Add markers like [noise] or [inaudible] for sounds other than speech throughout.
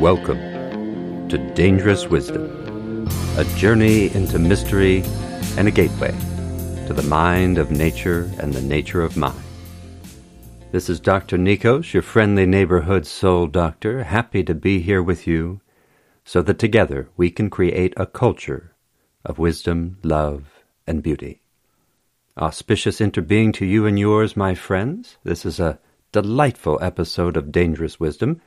Welcome to Dangerous Wisdom, a journey into mystery and a gateway to the mind of nature and the nature of mind. This is Dr. Nikos, your friendly neighborhood soul doctor, happy to be here with you so that together we can create a culture of wisdom, love, and beauty. Auspicious interbeing to you and yours, my friends. This is a delightful episode of Dangerous Wisdom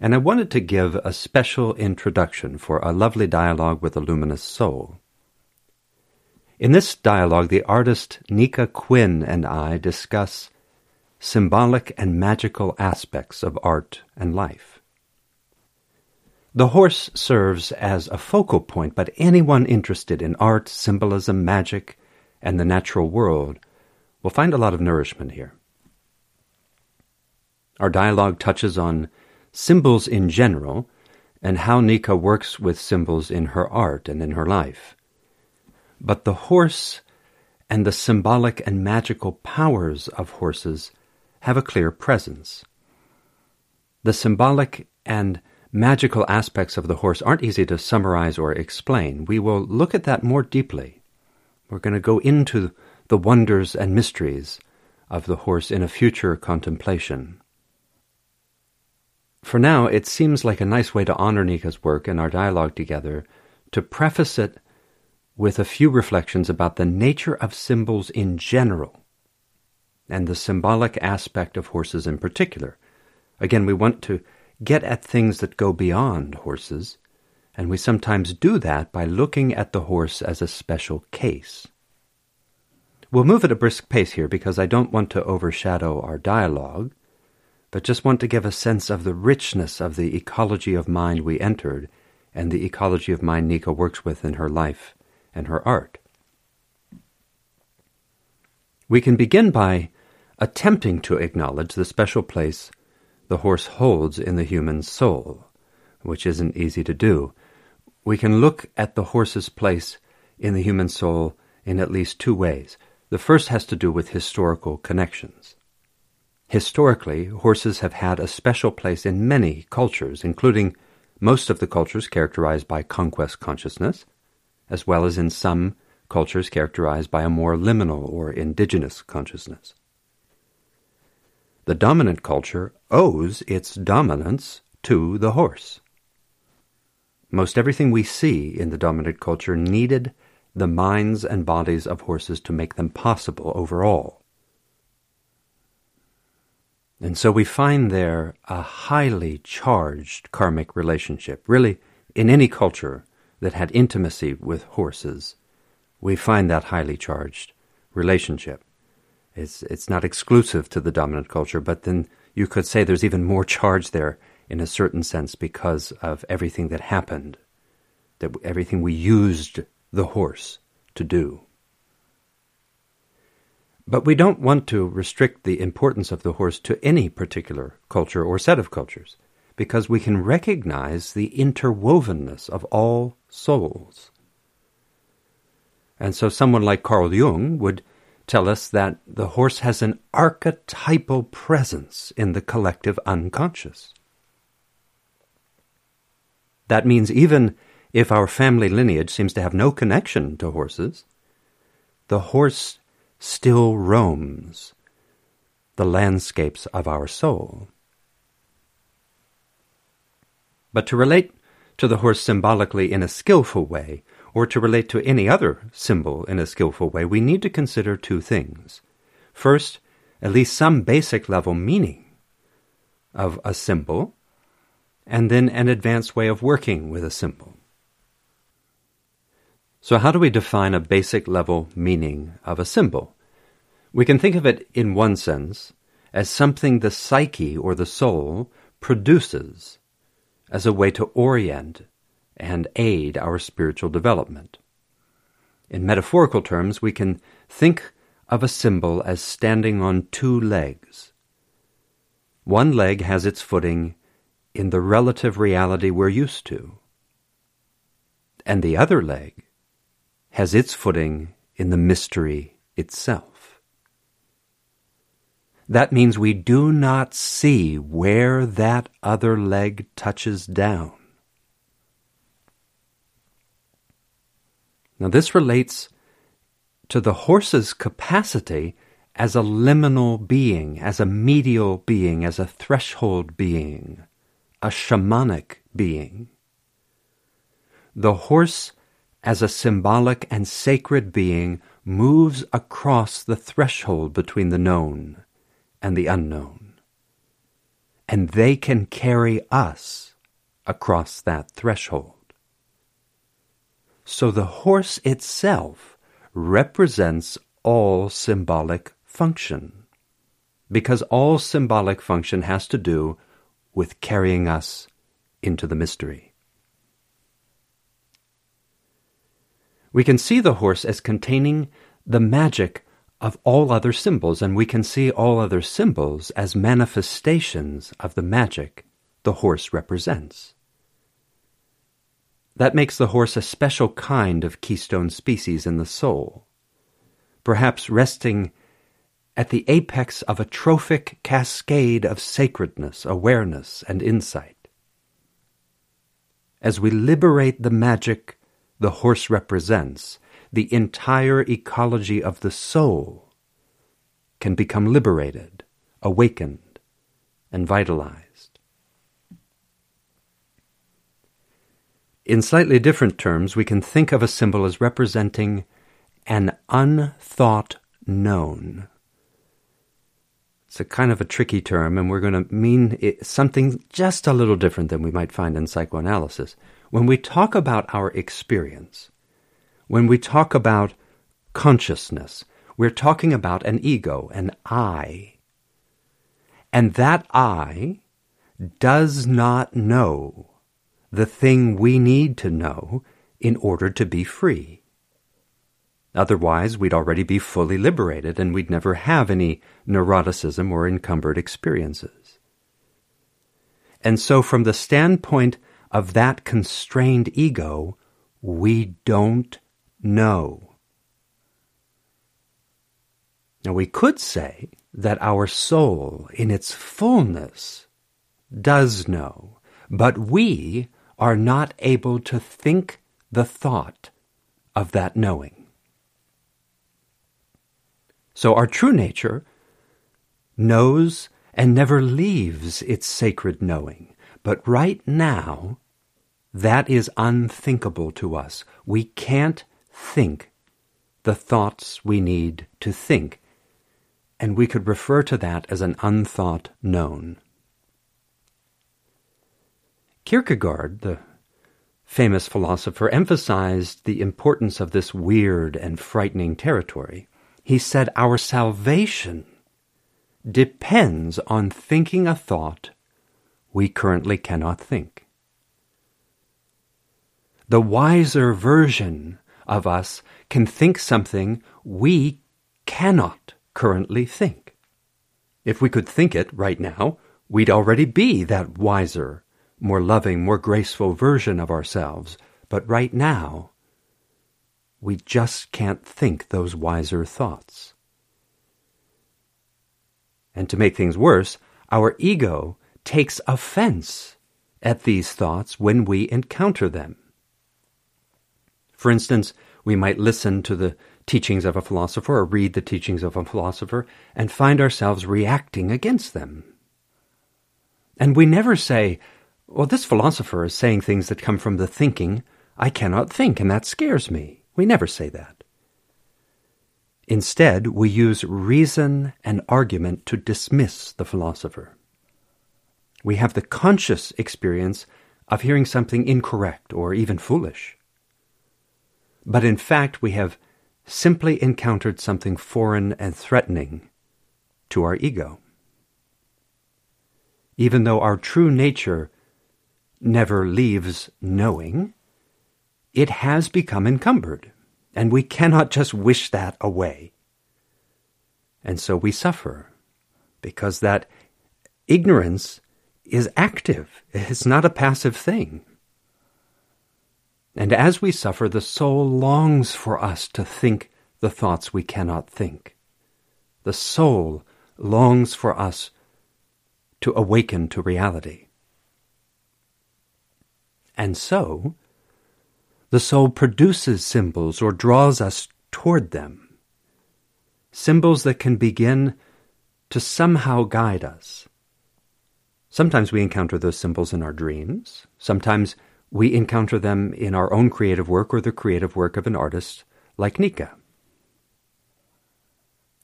and I wanted to give a special introduction for a lovely dialogue with a luminous soul. In this dialogue, the artist Nica Quinn and I discuss symbolic and magical aspects of art and life. The horse serves as a focal point, but anyone interested in art, symbolism, magic, and the natural world will find a lot of nourishment here. Our dialogue touches on symbols in general, and how Nica works with symbols in her art and in her life. But the horse and the symbolic and magical powers of horses have a clear presence. The symbolic and magical aspects of the horse aren't easy to summarize or explain. We will look at that more deeply. We're going to go into the wonders and mysteries of the horse in a future contemplation. For now, it seems like a nice way to honor Nica's work and our dialogue together to preface it with a few reflections about the nature of symbols in general and the symbolic aspect of horses in particular. Again, we want to get at things that go beyond horses, and we sometimes do that by looking at the horse as a special case. We'll move at a brisk pace here because I don't want to overshadow our dialogue but just want to give a sense of the richness of the ecology of mind we entered and the ecology of mind Nica works with in her life and her art. We can begin by attempting to acknowledge the special place the horse holds in the human soul, which isn't easy to do. We can look at the horse's place in the human soul in at least two ways. The first has to do with historical connections. Historically, horses have had a special place in many cultures, including most of the cultures characterized by conquest consciousness, as well as in some cultures characterized by a more liminal or indigenous consciousness. The dominant culture owes its dominance to the horse. Most everything we see in the dominant culture needed the minds and bodies of horses to make them possible overall. And so we find there a highly charged karmic relationship. Really, in any culture that had intimacy with horses, we find that highly charged relationship. It's, it's not exclusive to the dominant culture, but then you could say there's even more charge there in a certain sense because of everything that happened, that everything we used the horse to do. But we don't want to restrict the importance of the horse to any particular culture or set of cultures, because we can recognize the interwovenness of all souls. And so someone like Carl Jung would tell us that the horse has an archetypal presence in the collective unconscious. That means even if our family lineage seems to have no connection to horses, the horse still roams the landscapes of our soul. But to relate to the horse symbolically in a skillful way, or to relate to any other symbol in a skillful way, we need to consider two things. First, at least some basic level meaning of a symbol, and then an advanced way of working with a symbol. So, how do we define a basic level meaning of a symbol? We can think of it, in one sense, as something the psyche or the soul produces as a way to orient and aid our spiritual development. In metaphorical terms, we can think of a symbol as standing on two legs. One leg has its footing in the relative reality we're used to, and the other leg has its footing in the mystery itself. that means we do not see where that other leg touches down. Now, this relates to the horse's capacity as a liminal being, as a medial being, as a threshold being, a shamanic being. The horse, as a symbolic and sacred being, moves across the threshold between the known and the unknown. And they can carry us across that threshold. So the horse itself represents all symbolic function, because all symbolic function has to do with carrying us into the mystery. We can see the horse as containing the magic of all other symbols, and we can see all other symbols as manifestations of the magic the horse represents. That makes the horse a special kind of keystone species in the soul, perhaps resting at the apex of a trophic cascade of sacredness, awareness, and insight. As we liberate the magic the horse represents, the entire ecology of the soul can become liberated, awakened, and vitalized. In slightly different terms, we can think of a symbol as representing an unthought known. It's a kind of a tricky term, and we're going to mean it, something just a little different than we might find in psychoanalysis. When we talk about our experience, when we talk about consciousness, we're talking about an ego, an I. And that I does not know the thing we need to know in order to be free. Otherwise, we'd already be fully liberated and we'd never have any neuroticism or encumbered experiences. And so, from the standpoint of that constrained ego, we don't know. Now, we could say that our soul, in its fullness, does know, but we are not able to think the thought of that knowing. So our true nature knows and never leaves its sacred knowing. But right now, that is unthinkable to us. We can't think the thoughts we need to think. And we could refer to that as an unthought known. Kierkegaard, the famous philosopher, emphasized the importance of this weird and frightening territory. He said our salvation depends on thinking a thought we currently cannot think. The wiser version of us can think something we cannot currently think. If we could think it right now, we'd already be that wiser, more loving, more graceful version of ourselves. But right now, we just can't think those wiser thoughts. And to make things worse, our ego takes offense at these thoughts when we encounter them. For instance, we might listen to the teachings of a philosopher or read the teachings of a philosopher and find ourselves reacting against them. And we never say, well, this philosopher is saying things that come from the thinking I cannot think, and that scares me. We never say that. Instead, we use reason and argument to dismiss the philosopher. We have the conscious experience of hearing something incorrect or even foolish. But in fact, we have simply encountered something foreign and threatening to our ego. Even though our true nature never leaves knowing, it has become encumbered, and we cannot just wish that away. And so we suffer, because that ignorance is active, it's not a passive thing. And as we suffer, the soul longs for us to think the thoughts we cannot think. The soul longs for us to awaken to reality. And so, the soul produces symbols or draws us toward them. Symbols that can begin to somehow guide us. Sometimes we encounter those symbols in our dreams. Sometimes we encounter them in our own creative work or the creative work of an artist like Nica.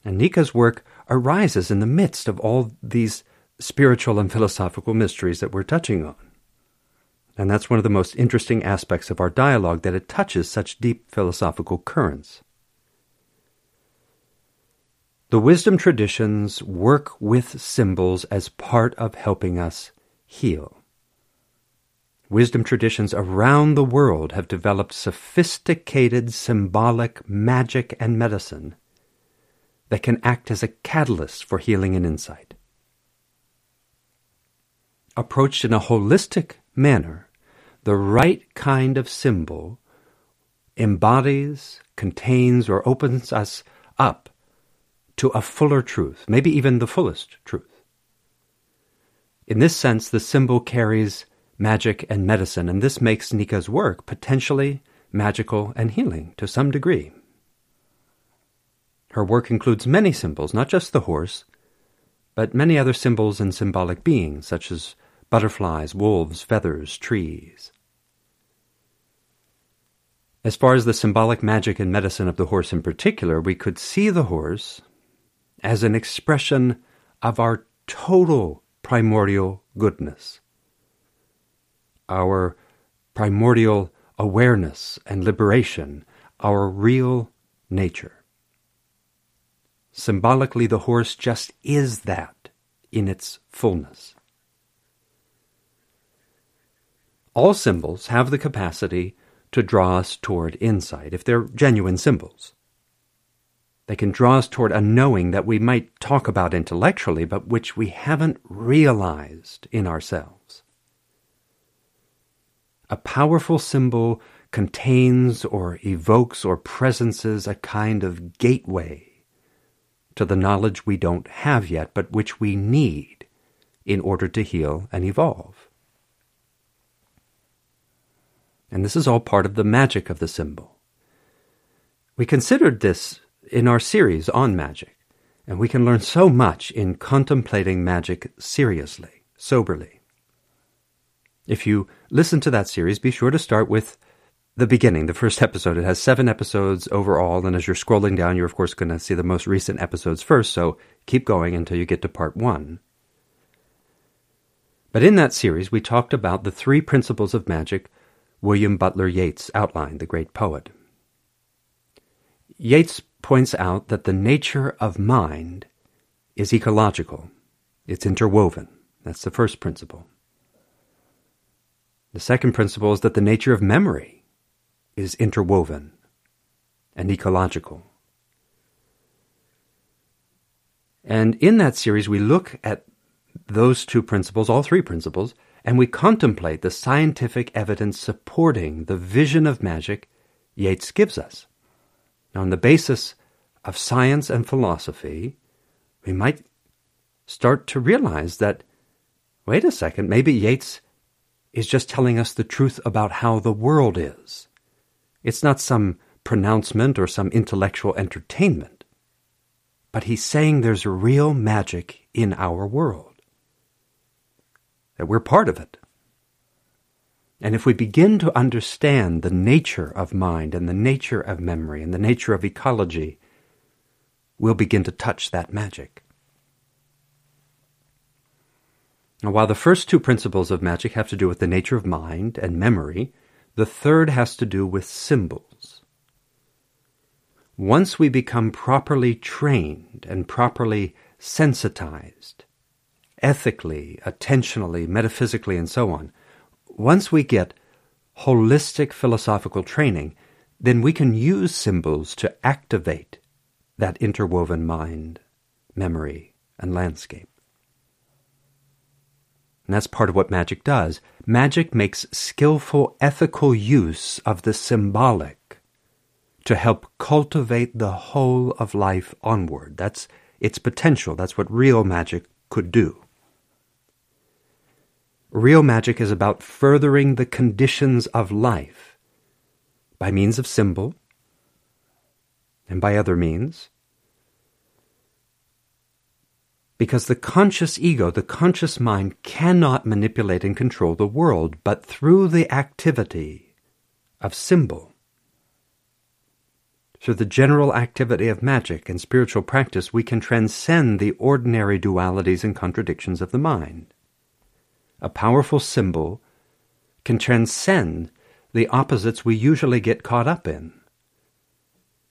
And Nica's work arises in the midst of all these spiritual and philosophical mysteries that we're touching on. And that's one of the most interesting aspects of our dialogue, that it touches such deep philosophical currents. The wisdom traditions work with symbols as part of helping us heal. Wisdom traditions around the world have developed sophisticated symbolic magic and medicine that can act as a catalyst for healing and insight. Approached in a holistic manner, the right kind of symbol embodies, contains, or opens us up to a fuller truth, maybe even the fullest truth. In this sense, the symbol carries magic and medicine, and this makes Nica's work potentially magical and healing to some degree. Her work includes many symbols, not just the horse, but many other symbols and symbolic beings, such as butterflies, wolves, feathers, trees. As far as the symbolic magic and medicine of the horse in particular, we could see the horse as an expression of our total primordial goodness, our primordial awareness and liberation, our real nature. Symbolically, the horse just is that in its fullness. All symbols have the capacity to draw us toward insight if they're genuine symbols. They can draw us toward a knowing that we might talk about intellectually, but which we haven't realized in ourselves. A powerful symbol contains or evokes or presences a kind of gateway to the knowledge we don't have yet, but which we need in order to heal and evolve. And this is all part of the magic of the symbol. We considered this in our series on magic, and we can learn so much in contemplating magic seriously, soberly. If you listen to that series, be sure to start with the beginning, the first episode. It has seven episodes overall, and as you're scrolling down, you're of course going to see the most recent episodes first, so keep going until you get to part one. But in that series, we talked about the three principles of magic William Butler Yeats outlined, the great poet. Yeats points out that the nature of mind is ecological, it's interwoven. That's the first principle. The second principle is that the nature of memory is interwoven and ecological. And in that series, we look at those two principles, all three principles, and we contemplate the scientific evidence supporting the vision of magic Yeats gives us. Now, on the basis of science and philosophy, we might start to realize that, wait a second, maybe Yeats is just telling us the truth about how the world is. It's not some pronouncement or some intellectual entertainment, but he's saying there's real magic in our world that we're part of it. And if we begin to understand the nature of mind and the nature of memory and the nature of ecology, we'll begin to touch that magic. Now, while the first two principles of magic have to do with the nature of mind and memory, the third has to do with symbols. Once we become properly trained and properly sensitized ethically, attentionally, metaphysically, and so on, once we get holistic philosophical training, then we can use symbols to activate that interwoven mind, memory, and landscape. And that's part of what magic does. Magic makes skillful ethical use of the symbolic to help cultivate the whole of life onward. That's its potential. That's what real magic could do. Real magic is about furthering the conditions of life by means of symbol and by other means. Because the conscious ego, the conscious mind, cannot manipulate and control the world, but through the activity of symbol, through the general activity of magic and spiritual practice, we can transcend the ordinary dualities and contradictions of the mind. A powerful symbol can transcend the opposites we usually get caught up in,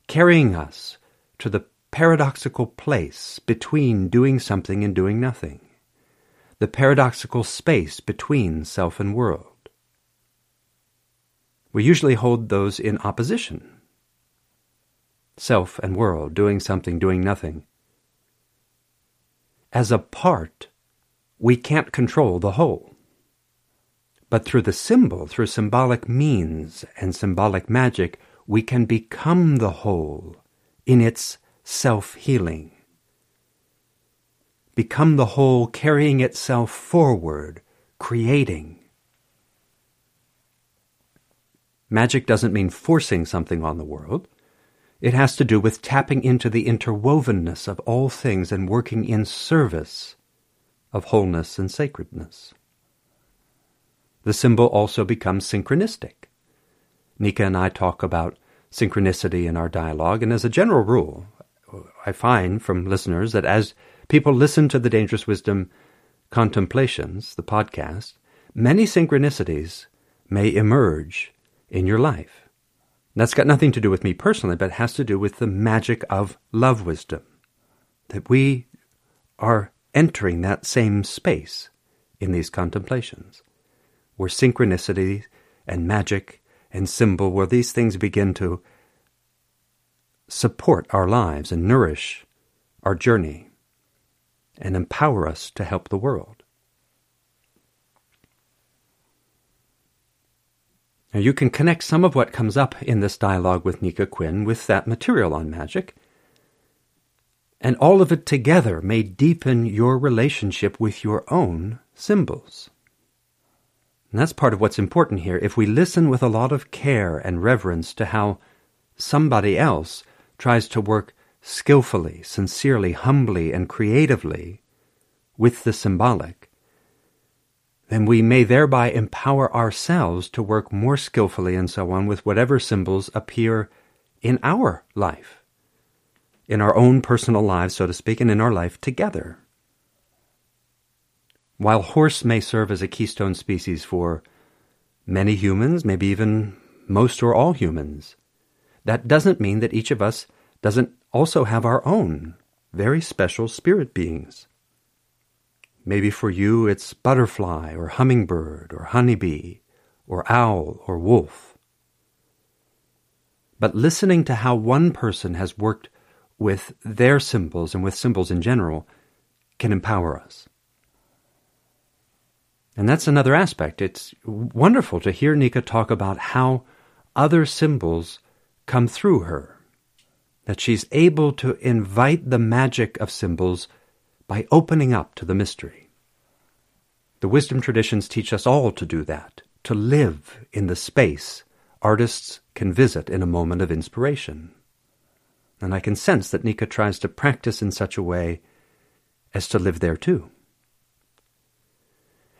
carrying us to the paradoxical place between doing something and doing nothing, the paradoxical space between self and world. We usually hold those in opposition self and world, doing something, doing nothing. As a part, we can't control the whole. But through the symbol, through symbolic means and symbolic magic, we can become the whole in its self healing. Become the whole carrying itself forward, creating. Magic doesn't mean forcing something on the world. It has to do with tapping into the interwovenness of all things and working in service of wholeness and sacredness. The symbol also becomes synchronistic. Nica and I talk about synchronicity in our dialogue, and as a general rule, I find from listeners that as people listen to the Dangerous Wisdom Contemplations, the podcast, many synchronicities may emerge in your life. That's got nothing to do with me personally, but has to do with the magic of love wisdom. That we are entering that same space in these contemplations, where synchronicity and magic and symbol, where these things begin to support our lives and nourish our journey and empower us to help the world. Now, you can connect some of what comes up in this dialogue with Nica Quinn with that material on magic, and all of it together may deepen your relationship with your own symbols. And that's part of what's important here. If we listen with a lot of care and reverence to how somebody else tries to work skillfully, sincerely, humbly, and creatively with the symbolic, then we may thereby empower ourselves to work more skillfully and so on with whatever symbols appear in our life, in our own personal lives, so to speak, and in our life together. While horse may serve as a keystone species for many humans, maybe even most or all humans, that doesn't mean that each of us doesn't also have our own very special spirit beings. Maybe for you it's butterfly or hummingbird or honeybee or owl or wolf. But listening to how one person has worked with their symbols and with symbols in general can empower us. And that's another aspect. It's wonderful to hear Nica talk about how other symbols come through her. That she's able to invite the magic of symbols by opening up to the mystery. The wisdom traditions teach us all to do that, to live in the space artists can visit in a moment of inspiration. And I can sense that Nica tries to practice in such a way as to live there too.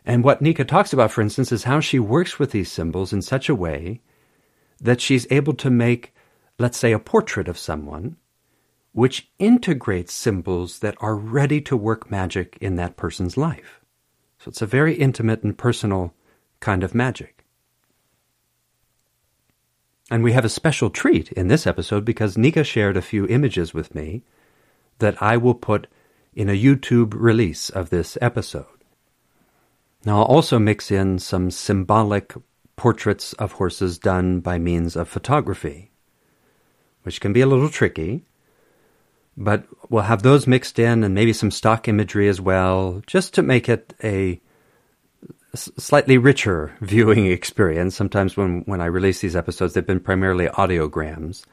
And what Nica talks about, for instance, is how she works with these symbols in such a way that she's able to make let's say, a portrait of someone, which integrates symbols that are ready to work magic in that person's life. So it's a very intimate and personal kind of magic. And we have a special treat in this episode because Nica shared a few images with me that I will put in a YouTube release of this episode. Now, I'll also mix in some symbolic portraits of horses done by means of photography which can be a little tricky. But we'll have those mixed in and maybe some stock imagery as well, just to make it a slightly richer viewing experience. Sometimes when, when I release these episodes, they've been primarily audiograms.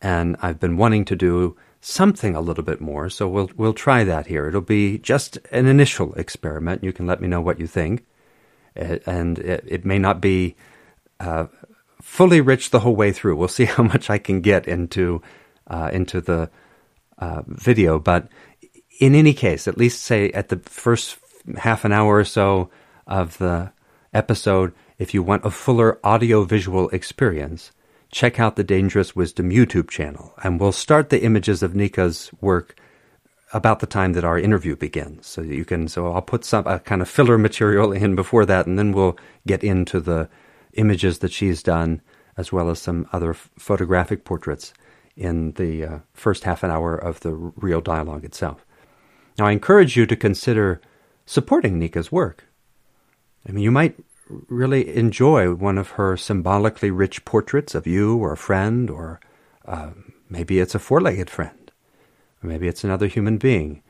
And I've been wanting to do something a little bit more. So we'll we'll try that here. It'll be just an initial experiment. You can let me know what you think, and it, it may not be uh, fully rich the whole way through. We'll [laughs] see how much I can get into uh, into the uh, video, but in any case, at least say at the first half an hour or so of the episode, if you want a fuller audio visual experience, check out the Dangerous Wisdom YouTube channel, and we'll start the images of Nica's work about the time that our interview begins. So you can, so I'll put some a kind of filler material in before that, and then we'll get into the images that she's done, as well as some other f- photographic portraits in the uh, first half an hour of the real dialogue itself. Now, I encourage you to consider supporting Nica's work. I mean, you might really enjoy one of her symbolically rich portraits of you or a friend, or uh, maybe it's a four legged friend, or maybe it's another human being.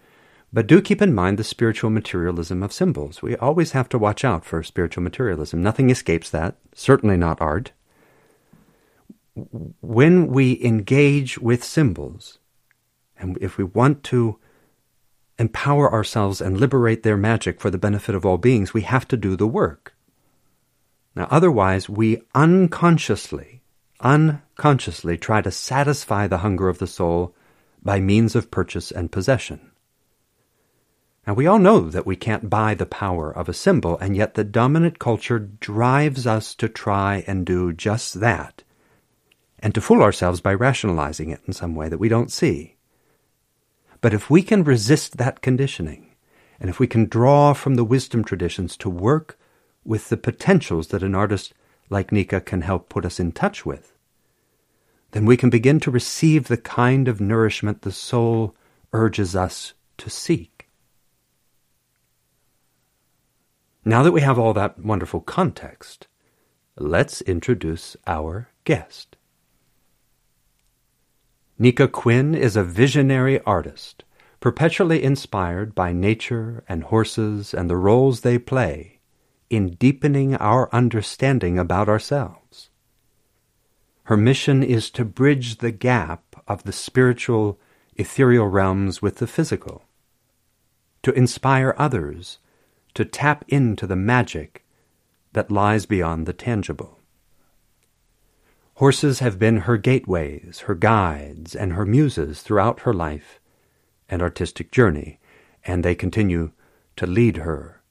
But do keep in mind the spiritual materialism of symbols. We always have to watch out for spiritual materialism. Nothing escapes that, certainly not art. When we engage with symbols, and if we want to empower ourselves and liberate their magic for the benefit of all beings, we have to do the work. Now, otherwise, we unconsciously, unconsciously try to satisfy the hunger of the soul by means of purchase and possession. Now, we all know that we can't buy the power of a symbol, and yet the dominant culture drives us to try and do just that, and to fool ourselves by rationalizing it in some way that we don't see. But if we can resist that conditioning, and if we can draw from the wisdom traditions to work with the potentials that an artist like Nica can help put us in touch with, then we can begin to receive the kind of nourishment the soul urges us to seek. Now that we have all that wonderful context, let's introduce our guest. Nica Quinn is a visionary artist, perpetually inspired by nature and horses and the roles they play in deepening our understanding about ourselves. Her mission is to bridge the gap of the spiritual, ethereal realms with the physical, to inspire others to tap into the magic that lies beyond the tangible. Horses have been her gateways, her guides, and her muses throughout her life and artistic journey, and they continue to lead her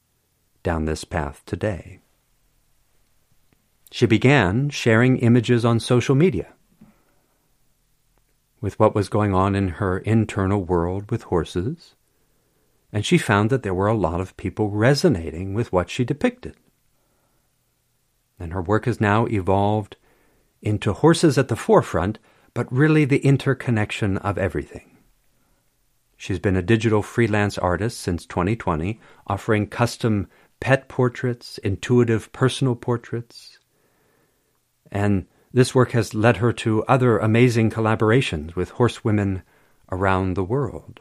down this path today. She began sharing images on social media with what was going on in her internal world with horses, and she found that there were a lot of people resonating with what she depicted. And her work has now evolved into horses at the forefront, but really the interconnection of everything. She's been a digital freelance artist since 2020, offering custom pet portraits, intuitive personal portraits. And this work has led her to other amazing collaborations with horsewomen around the world.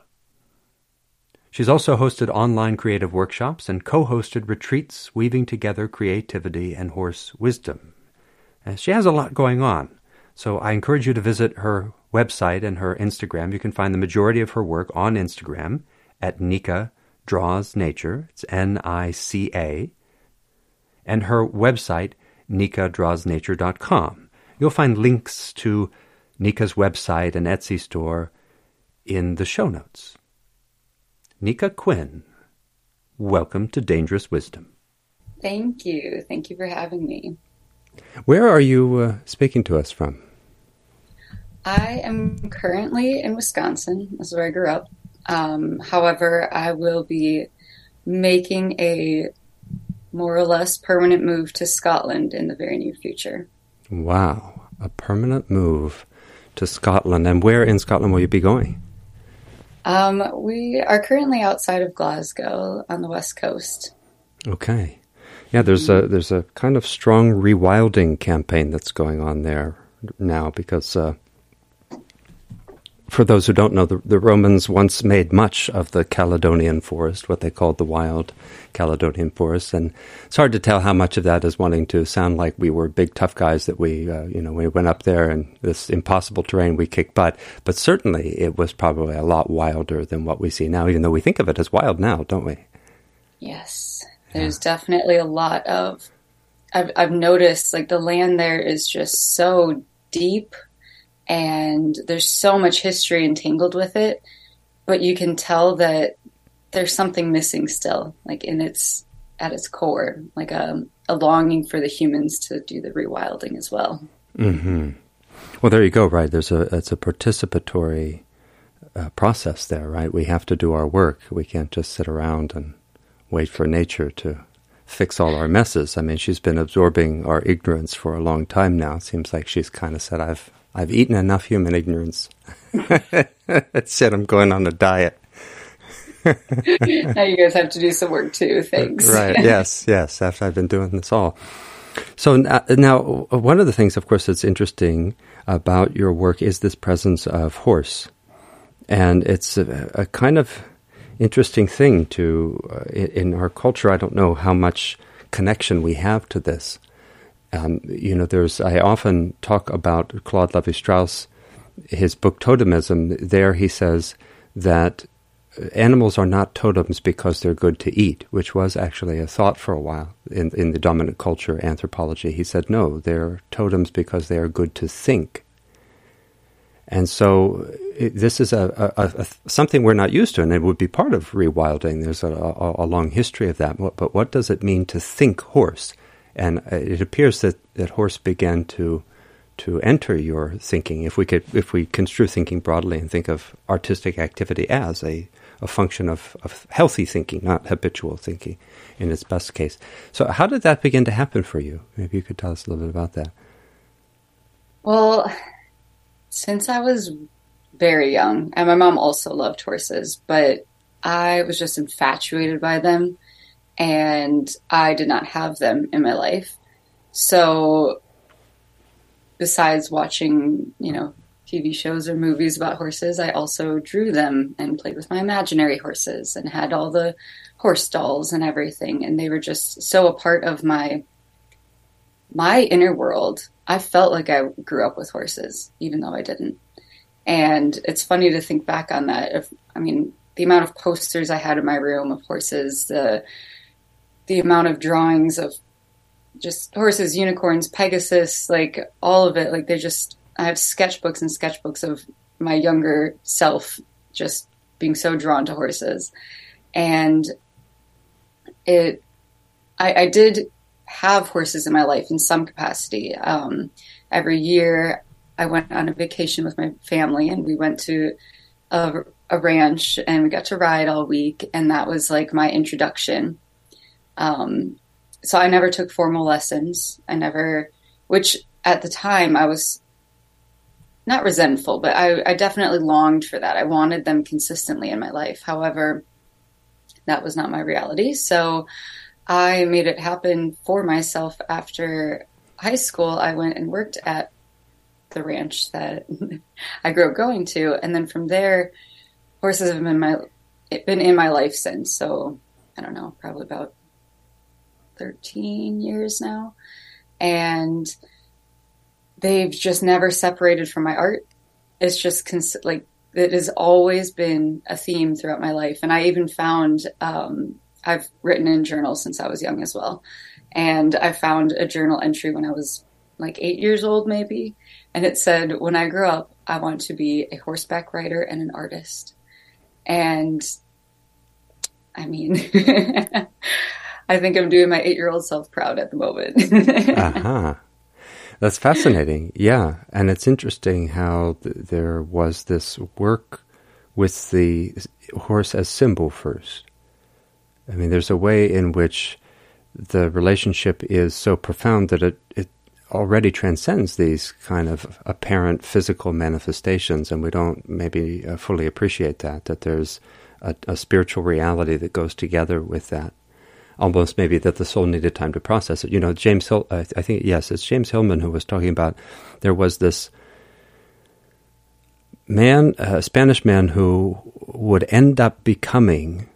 She's also hosted online creative workshops and co hosted retreats weaving together creativity and horse wisdom. And she has a lot going on. So I encourage you to visit her website and her Instagram. You can find the majority of her work on Instagram at Nica Draws Nature. It's N I C A. And her website, nicadrawsnature.com. You'll find links to Nica's website and Etsy store in the show notes. Nica Quinn, welcome to Dangerous Wisdom. Thank you. Thank you for having me. Where are you uh, speaking to us from? I am currently in Wisconsin. This is where I grew up. Um, however, I will be making a more or less permanent move to Scotland in the very near future. Wow, a permanent move to Scotland. And where in Scotland will you be going? Um, we are currently outside of Glasgow on the west coast. Okay. Yeah, there's a there's a kind of strong rewilding campaign that's going on there now because uh, for those who don't know, the, the, Romans once made much of the Caledonian forest, what they called the wild Caledonian forest, and it's hard to tell how much of that is wanting to sound like we were big tough guys that we, uh, you know, we went up there and this impossible terrain we kicked butt. But certainly, it was probably a lot wilder than what we see now, even though we think of it as wild now, don't we? Yes, there's yeah. definitely a lot of. I've I've noticed like the land there is just so deep and there's so much history entangled with it but you can tell that there's something missing still like in its at its core like a, a longing for the humans to do the rewilding as well mm-hmm. well there you go right there's a it's a participatory uh, process there right we have to do our work we can't just sit around and wait for nature to fix all our messes. I mean, she's been absorbing our ignorance for a long time now. It seems like she's kind of said, "I've I've eaten enough human ignorance. [laughs] Said I'm going on a diet. now you guys have to do some work too. Thanks. [laughs] right. Yes. Yes. After I've been doing this all. So uh, now, one of the things, of course, that's interesting about your work is this presence of horse, and it's a, a kind of interesting thing to uh, in our culture. I don't know how much connection we have to this. Um, you know, there's I often talk about Claude Levi Strauss, his book Totemism. There he says that animals are not totems because they're good to eat, which was actually a thought for a while in in the dominant culture anthropology. He said no, they're totems because they are good to think. And so it, this is a, a, a, something we're not used to, and it would be part of rewilding. There's a, a, long history of that. But what does it mean to think horse? And uh, it appears that, that horse began to to enter your thinking. If we could, if we construe thinking broadly and think of artistic activity as a, a function of, of healthy thinking, not habitual thinking, in its best case. So, how did that begin to happen for you? Maybe you could tell us a little bit about that. Well, since I was very young, and my mom also loved horses, but I was just infatuated by them and I did not have them in my life. So, besides watching, you know, TV shows or movies about horses, I also drew them and played with my imaginary horses and had all the horse dolls and everything. And they were just so a part of my my inner world I felt like I grew up with horses, even though I didn't. And it's funny to think back on that. If I mean, the amount of posters I had in my room of horses, the the amount of drawings of just horses, unicorns, Pegasus, like all of it. Like they just, I have sketchbooks and sketchbooks of my younger self just being so drawn to horses. And it, I, I did have horses in my life in some capacity. Um, every year, I went on a vacation with my family, and we went to a, a, ranch, and we got to ride all week, and that was like my introduction. Um, so I never took formal lessons. I never, which at the time I was not resentful, but I, I definitely longed for that. I wanted them consistently in my life. However, that was not my reality. So I made it happen for myself after high school. I went and worked at the ranch that [laughs] I grew up going to, and then from there, horses have been my been in my life since. So I don't know, probably about thirteen years now, and they've just never separated from my art. It's just cons- like it has always been a theme throughout my life, and I even found um, I've written in journals since I was young as well. And I found a journal entry when I was like eight years old, maybe. And it said, When I grow up, I want to be a horseback rider and an artist. And I mean, [laughs] I think I'm doing my eight year old self proud at the moment. [laughs] uh-huh. That's fascinating. Yeah. And it's interesting how th- there was this work with the horse as symbol first. I mean, there's a way in which the relationship is so profound that it, it already transcends these kind of apparent physical manifestations, and we don't maybe uh, fully appreciate that, that there's a, a, spiritual reality that goes together with that. Almost maybe that the soul needed time to process it. You know, James Hill, I, I think, yes, it's James Hillman who was talking about there was this man, a Spanish man who would end up becoming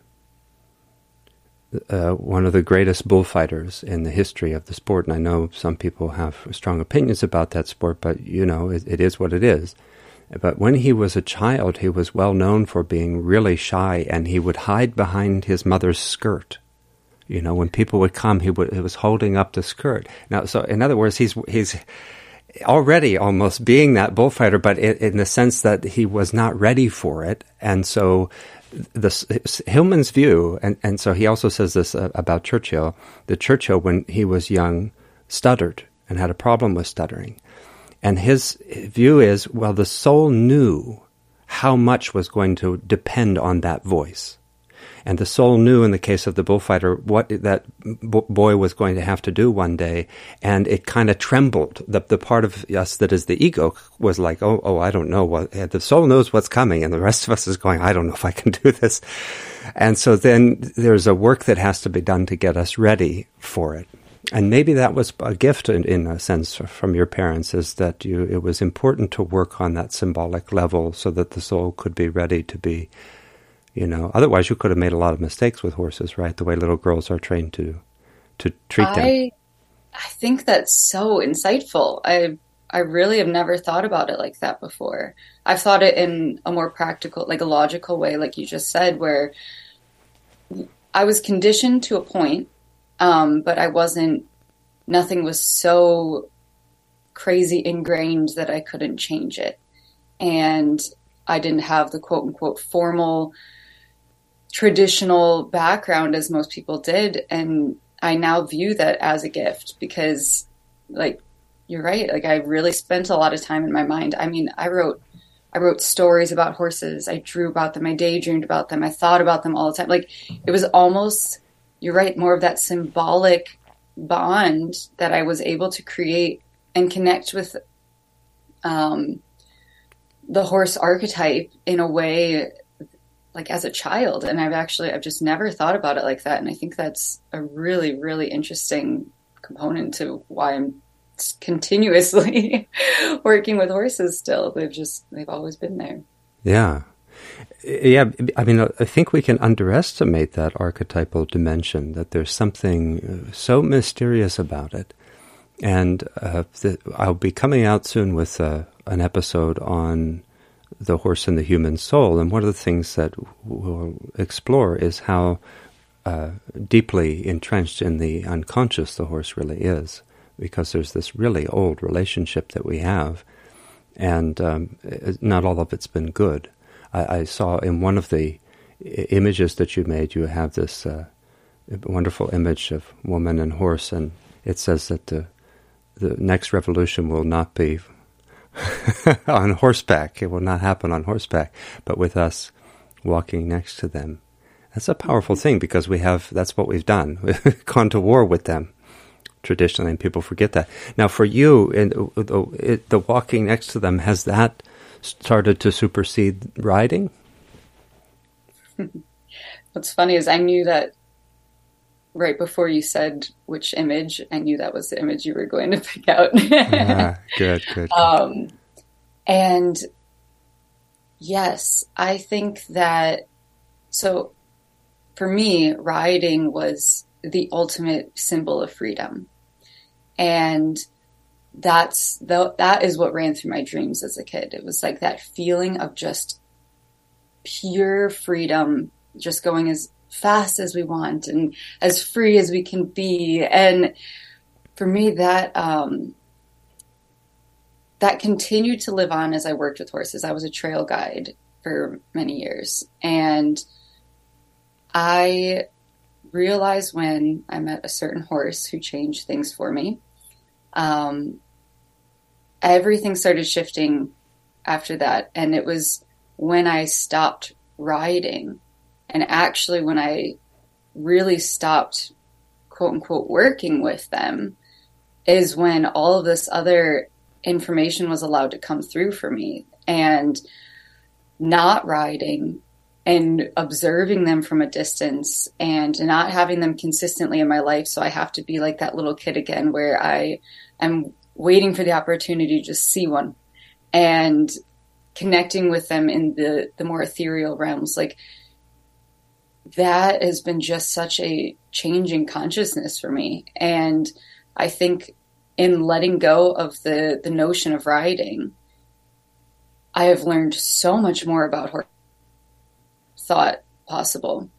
uh, one of the greatest bullfighters in the history of the sport. And I know some people have strong opinions about that sport, but you know, it, it is what it is. But when he was a child, he was well known for being really shy, and he would hide behind his mother's skirt. You know, when people would come, he would he was holding up the skirt. Now, so in other words, he's he's already almost being that bullfighter, but in, in the sense that he was not ready for it, and so the Hillman's view, and, and so he also says this uh, about Churchill. That Churchill, when he was young, stuttered and had a problem with stuttering, and his view is, well, the soul knew how much was going to depend on that voice. And the soul knew in the case of the bullfighter what that boy was going to have to do one day. And it kind of trembled. The, the part of us that is the ego was like, oh, oh, I don't know what, the soul knows what's coming. And the rest of us is going, I don't know if I can do this. And so then there's a work that has to be done to get us ready for it. And maybe that was a gift in, in, a sense from your parents is that you, it was important to work on that symbolic level so that the soul could be ready to be you know, otherwise you could have made a lot of mistakes with horses, right? The way little girls are trained to to treat I, them. I think that's so insightful. I I really have never thought about it like that before. I've thought it in a more practical, like a logical way, like you just said, where I was conditioned to a point, um, but I wasn't. Nothing was so crazy ingrained that I couldn't change it, and I didn't have the quote unquote formal traditional background as most people did and i now view that as a gift because like you're right. Like i really spent a lot of time in my mind. I mean i wrote i wrote stories about horses. I drew about them. I daydreamed about them. I thought about them all the time. Like it was almost you're right more of that symbolic bond that i was able to create and connect with um, the horse archetype in a way like as a child and i've actually i've just never thought about it like that and i think that's a really really interesting component to why i'm continuously [laughs] working with horses still. They've just they've always been there. Yeah. Yeah i mean i think we can underestimate that archetypal dimension that there's something uh, so mysterious about it. And uh, the, i'll be coming out soon with uh, an episode on the horse and the human soul. And one of the things that we'll explore is how uh, deeply entrenched in the unconscious the horse really is, because there's this really old relationship that we have, and um, not all of it's been good. I, I, saw in one of the images that you made, you have this uh, wonderful image of woman and horse, and it says that the the next revolution will not be [laughs] on horseback. It will not happen on horseback, but with us walking next to them. That's a powerful thing because we have, that's what we've done. We've [laughs] gone to war with them traditionally, and people forget that. Now, for you, in, uh, uh, the, the walking next to them, has that started to supersede riding? [laughs] What's funny is I knew that right before you said which image, I knew that was the image you were going to [laughs] pick out. ah, good, good. good. Um, and yes, I think that so for me, riding was the ultimate symbol of freedom. And that's the, that is what ran through my dreams as a kid. It was like that feeling of just pure freedom, just going as fast as we want and as free as we can be. And for me, that, um, that continued to live on as I worked with horses. I was a trail guide for many years. And I realized when I met a certain horse who changed things for me, um, everything started shifting after that. And it was when I stopped riding and actually, when I really stopped, quote unquote, working with them, is when all of this other information was allowed to come through for me. And not riding and observing them from a distance and not having them consistently in my life. So I have to be like that little kid again where I am waiting for the opportunity to just see one. And connecting with them in the the more ethereal realms like that has been just such a change in consciousness for me. And i think in letting go of the the notion of riding i have learned so much more about horse thought possible.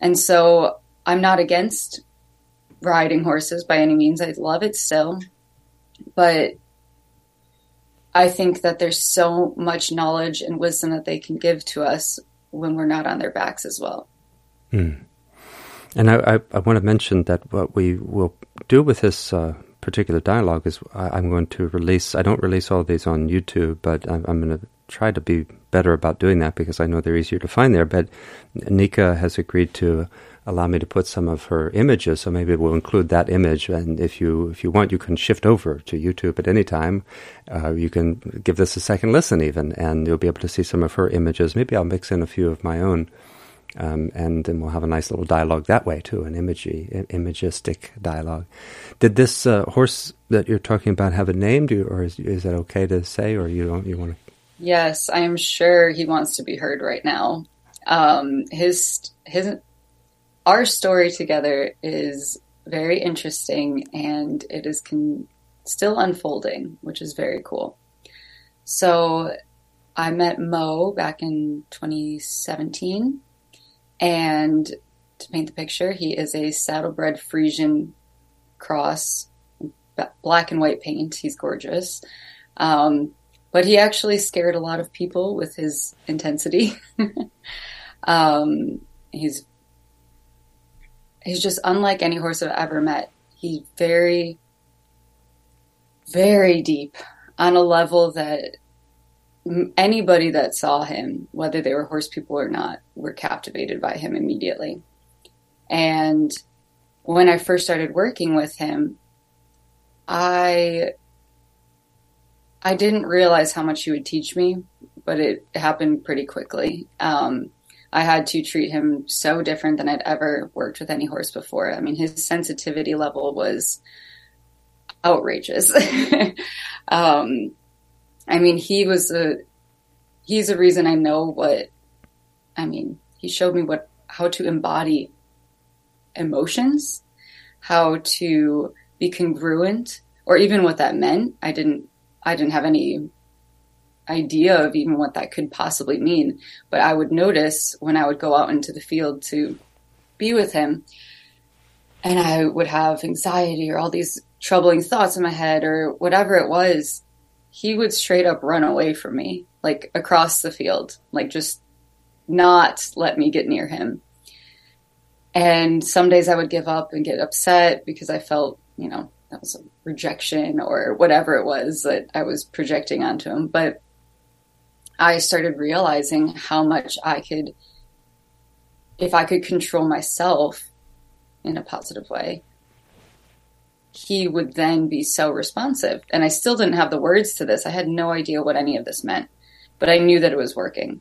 And so i'm not against riding horses by any means. I love it still. But I think that there's so much knowledge and wisdom that they can give to us when we're not on their backs as well. Hmm. And I, I, I, want to mention that what we will do with this uh, particular dialogue is I, am going to release, I don't release all these on YouTube, but I'm, I'm going to try to be better about doing that because I know they're easier to find there. But Nica has agreed to allow me to put some of her images. So maybe we'll include that image. And if you if you want, you can shift over to YouTube at any time. Uh, you can give this a second listen even, and you'll be able to see some of her images. Maybe I'll mix in a few of my own. Um, and then we'll have a nice little dialogue that way too, an imagy, imagistic dialogue. Did this uh, horse that you're talking about have a name, you, or is, is that okay to say, or you don't you want to? Yes, I am sure he wants to be heard right now. Um, his his our story together is very interesting and it is con- still unfolding, which is very cool. So I met Mo back in 2017 and to paint the picture, he is a saddlebred Frisian cross, black and white paint. He's gorgeous. Um, but he actually scared a lot of people with his intensity. [laughs] um, he's he's just unlike any horse I've ever met. He's very, very deep on a level that anybody that saw him, whether they were horse people or not, were captivated by him immediately. And when I first started working with him, I I didn't realize how much he would teach me, but it happened pretty quickly. Um, I had to treat him so different than I'd ever worked with any horse before. I mean, his sensitivity level was outrageous. [laughs] um, I mean, he was a, he's a reason I know what, I mean, he showed me what, how to embody emotions, how to be congruent, or even what that meant. I didn't, I didn't have any idea of even what that could possibly mean. But I would notice when I would go out into the field to be with him, and I would have anxiety or all these troubling thoughts in my head or whatever it was, he would straight up run away from me, like across the field, like just not let me get near him. And some days I would give up and get upset because I felt, you know, that was a rejection or whatever it was that I was projecting onto him. But I started realizing how much I could, if I could control myself in a positive way, he would then be so responsive. And I still didn't have the words to this. I had no idea what any of this meant, but I knew that it was working.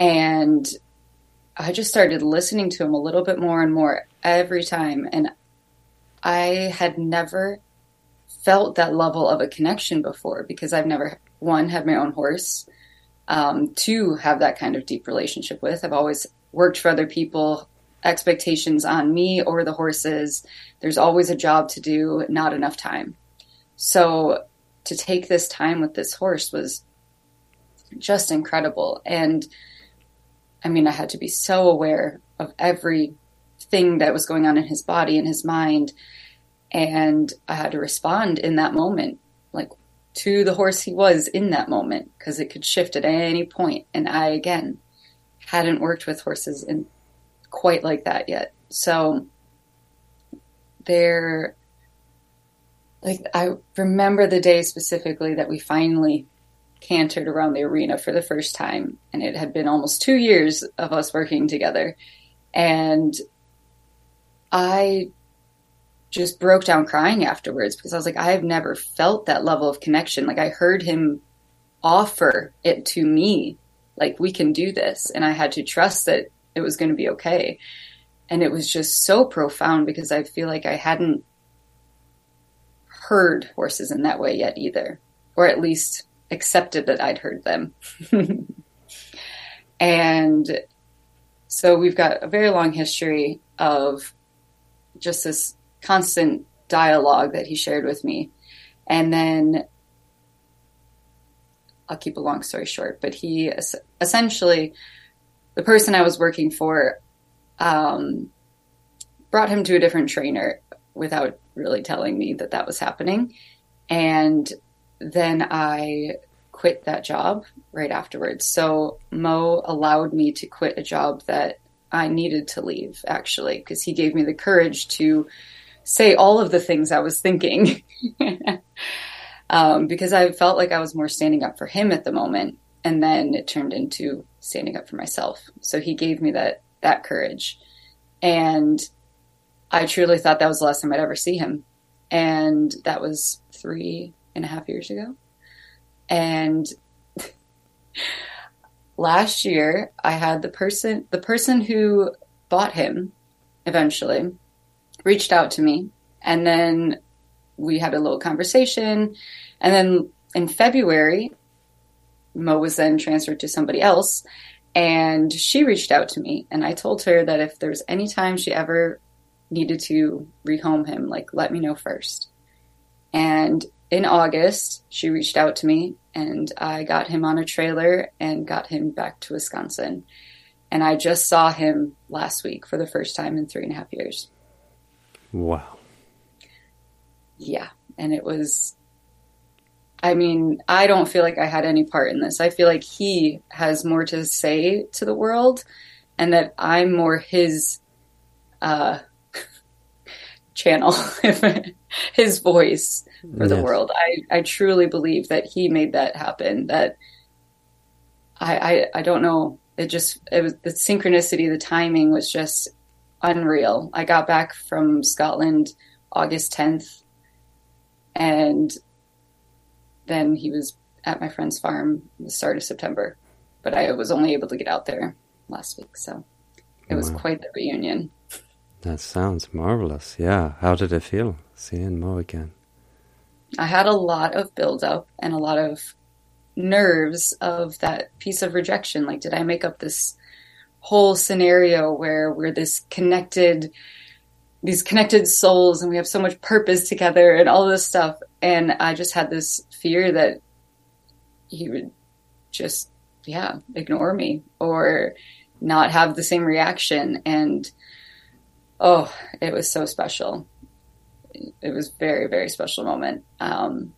And I just started listening to him a little bit more and more every time. And I had never felt that level of a connection before because I've never, one, had my own horse um, to have that kind of deep relationship with. I've always worked for other people, expectations on me or the horses. There's always a job to do, not enough time. So to take this time with this horse was just incredible. And I mean, I had to be so aware of everything that was going on in his body and his mind. And I had to respond in that moment. Like, to the horse he was in that moment because it could shift at any point. And I, again, hadn't worked with horses in quite like that yet. So there, like, I remember the day specifically that we finally cantered around the arena for the first time. And it had been almost two years of us working together. And I just broke down crying afterwards because I was like, I have never felt that level of connection. Like I heard him offer it to me, like we can do this. And I had to trust that it was going to be okay. And it was just so profound because I feel like I hadn't heard horses in that way yet either, or at least accepted that I'd heard them. [laughs] and so we've got a very long history of just this constant dialogue that he shared with me. And then I'll keep a long story short, but he essentially, the person I was working for, um, brought him to a different trainer without really telling me that that was happening. And then I quit that job right afterwards. So Mo allowed me to quit a job that I needed to leave, actually, because he gave me the courage to say all of the things I was thinking. [laughs] um, because I felt like I was more standing up for him at the moment. And then it turned into standing up for myself. So he gave me that, that courage. And I truly thought that was the last time I'd ever see him. And that was three and a half years ago. And [laughs] last year I had the person, the person who bought him eventually reached out to me and then we had a little conversation. And then in February, Mo was then transferred to somebody else and she reached out to me and I told her that if there's any time she ever needed to rehome him, like let me know first. And in August, she reached out to me and I got him on a trailer and got him back to Wisconsin. And I just saw him last week for the first time in three and a half years. Wow. Yeah. And it was, I mean, I don't feel like I had any part in this. I feel like he has more to say to the world and that I'm more his, uh, [laughs] channel, [laughs] his voice for the world. I, I truly believe that he made that happen. That I, I, I don't know. It just, it was the synchronicity, the timing was just unreal. I got back from Scotland August 10th and then he was at my friend's farm the start of September, but I was only able to get out there last week. So it was wow. quite the reunion. That sounds marvelous. Yeah. How did it feel seeing Mo again? I had a lot of buildup and a lot of nerves of that piece of rejection. Like, did I make up this whole scenario where we're this connected, these connected souls and we have so much purpose together and all this stuff? And I just had this fear that he would just, yeah, ignore me or not have the same reaction. And oh, it was so special. It was very, very special moment. Um,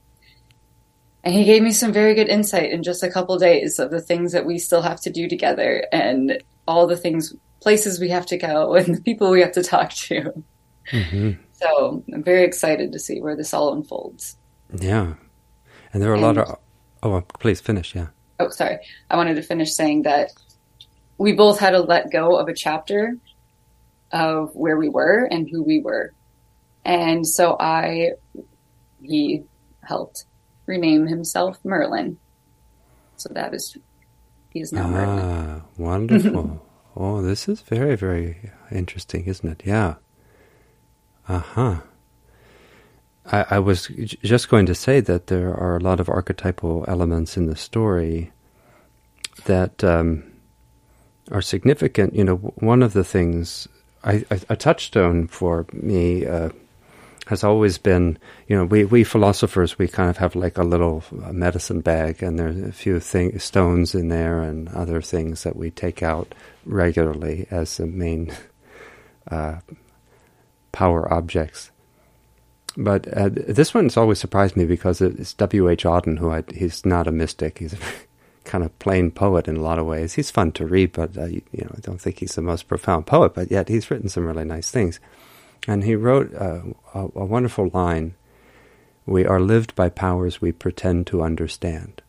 and he gave me some very good insight in just a couple days of the things that we still have to do together and all the things, places we have to go [laughs] and the people we have to talk to. Mm-hmm. So I'm very excited to see where this all unfolds. Yeah. And there are a and, lot of, oh, please finish. Yeah. Oh, sorry. I wanted to finish saying that we both had to let go of a chapter of where we were and who we were. And so I, he helped rename himself Merlin. So that is, he is now ah, Merlin. wonderful. [laughs] oh, this is very, very interesting, isn't it? Yeah. Uh huh. I, I was j- just going to say that there are a lot of archetypal elements in the story that um, are significant. You know, one of the things I, I, a touchstone for me uh, has always been, you know, we, we philosophers, we kind of have like a little medicine bag, and there's a few thing, stones in there and other things that we take out regularly as the main uh, power objects. But uh, this one's always surprised me because it's W. H. Auden, who I, he's not a mystic. He's a [laughs] kind of plain poet in a lot of ways. He's fun to read, but uh, you, you, know, I don't think he's the most profound poet. But yet, he's written some really nice things. And he wrote uh, a, a, wonderful line: "We are lived by powers we pretend to understand."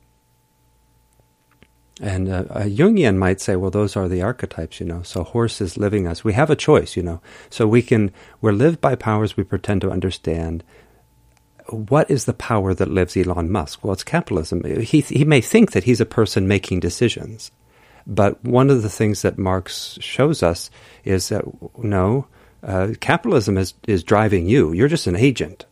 And uh, a Jungian might say, "Well, those are the archetypes, you know. So horse is living us. We have a choice, you know. So we can we're lived by powers we pretend to understand." what is the power that lives Elon Musk? Well, it's capitalism. He, he may think that he's a person making decisions, but one of the things that Marx shows us is that no, uh, capitalism is, is driving you. You're just an agent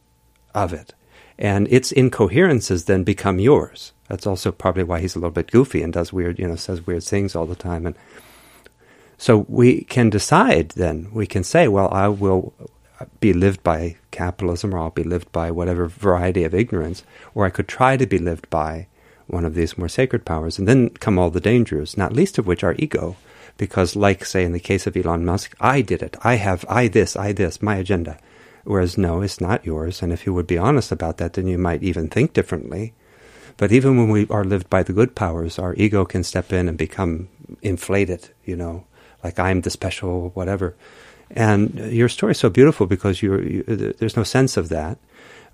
of it. and its incoherences then become yours. That's also probably why he's a little bit goofy and does weird, you know, says weird things all the time. And so we can decide then, we can say, well, I will be lived by capitalism or I'll be lived by whatever variety of ignorance, or I could try to be lived by one of these more sacred powers. And then come all the dangers, not least of which are ego. Because, like, say, in the case of Elon Musk, I did it. I have, I this, I this, my agenda. Whereas, no, it's not yours. And if you would be honest about that, then you might even think differently. But even when we are lived by the good powers, our ego can step in and become inflated, you know, like I'm the special whatever. And your story is so beautiful because you, there's no sense of that.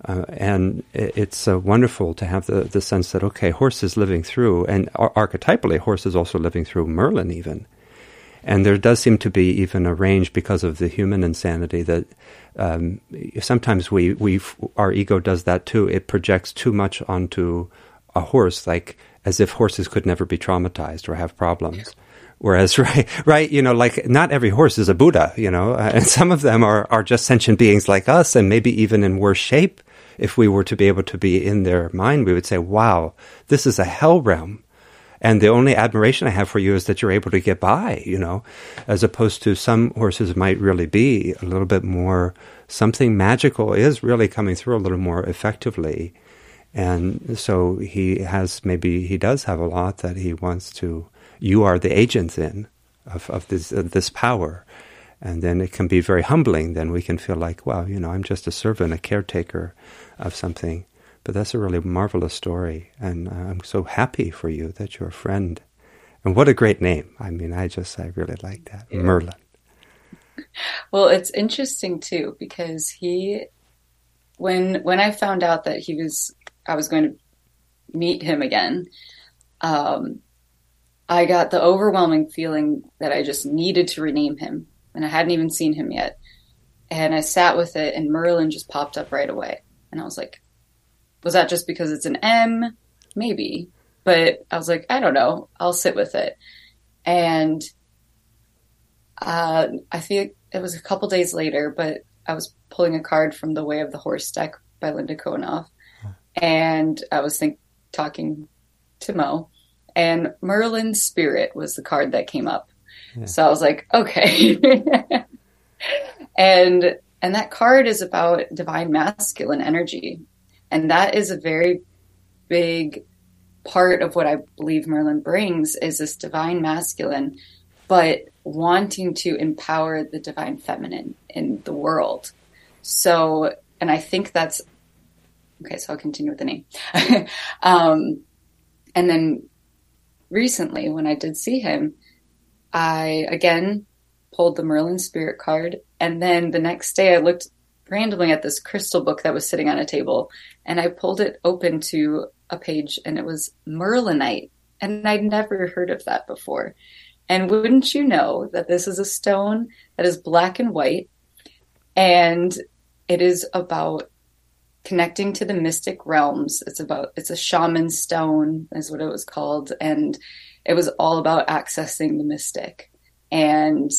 Uh, and it's uh, wonderful to have the, the sense that, okay, horse is living through, and ar- archetypally, horse is also living through Merlin, even. And there does seem to be even a range because of the human insanity that um, sometimes we, we, our ego does that too. It projects too much onto a horse, like as if horses could never be traumatized or have problems. Whereas, [laughs] right, right, you know, like not every horse is a Buddha, you know, [laughs] and some of them are, are just sentient beings like us and maybe even in worse shape. If we were to be able to be in their mind, we would say, wow, this is a hell realm. And the only admiration I have for you is that you're able to get by, you know, as opposed to some horses might really be a little bit more, something magical is really coming through a little more effectively. And so he has, maybe he does have a lot that he wants to you are the agent in of, of this, of this power. And then it can be very humbling. Then we can feel like, wow, you know, I'm just a servant, a caretaker of something. But that's a really marvelous story. And uh, I'm so happy for you that you're a friend. And what a great name. I mean, I just, I really like that. Yeah. Merlin. Well, it's interesting too, because he, when, when I found out that he was, I was going to meet him again, um, I got the overwhelming feeling that I just needed to rename him, and I hadn't even seen him yet. And I sat with it, and Merlin just popped up right away. And I was like, was that just because it's an M? Maybe. But I was like, I don't know. I'll sit with it. And uh, I think it was a couple days later, but I was pulling a card from The Way of the Horse deck by Linda Kohanov. And I was think talking to Mo and Merlin Spirit was the card that came up. Yeah. So I was like, okay. [laughs] and and that card is about divine masculine energy. And that is a very big part of what I believe Merlin brings is this divine masculine, but wanting to empower the divine feminine in the world. So, and I think that's okay. So I'll continue with the name. [laughs] um, and then recently when I did see him, I again pulled the Merlin Spirit card. And then the next day I looked randomly at this crystal book that was sitting on a table and I pulled it open to a page and it was Merlinite. And I'd never heard of that before. And wouldn't you know that this is a stone that is black and white and it is about connecting to the mystic realms. It's about it's a shaman stone is what it was called, and it was all about accessing the mystic. And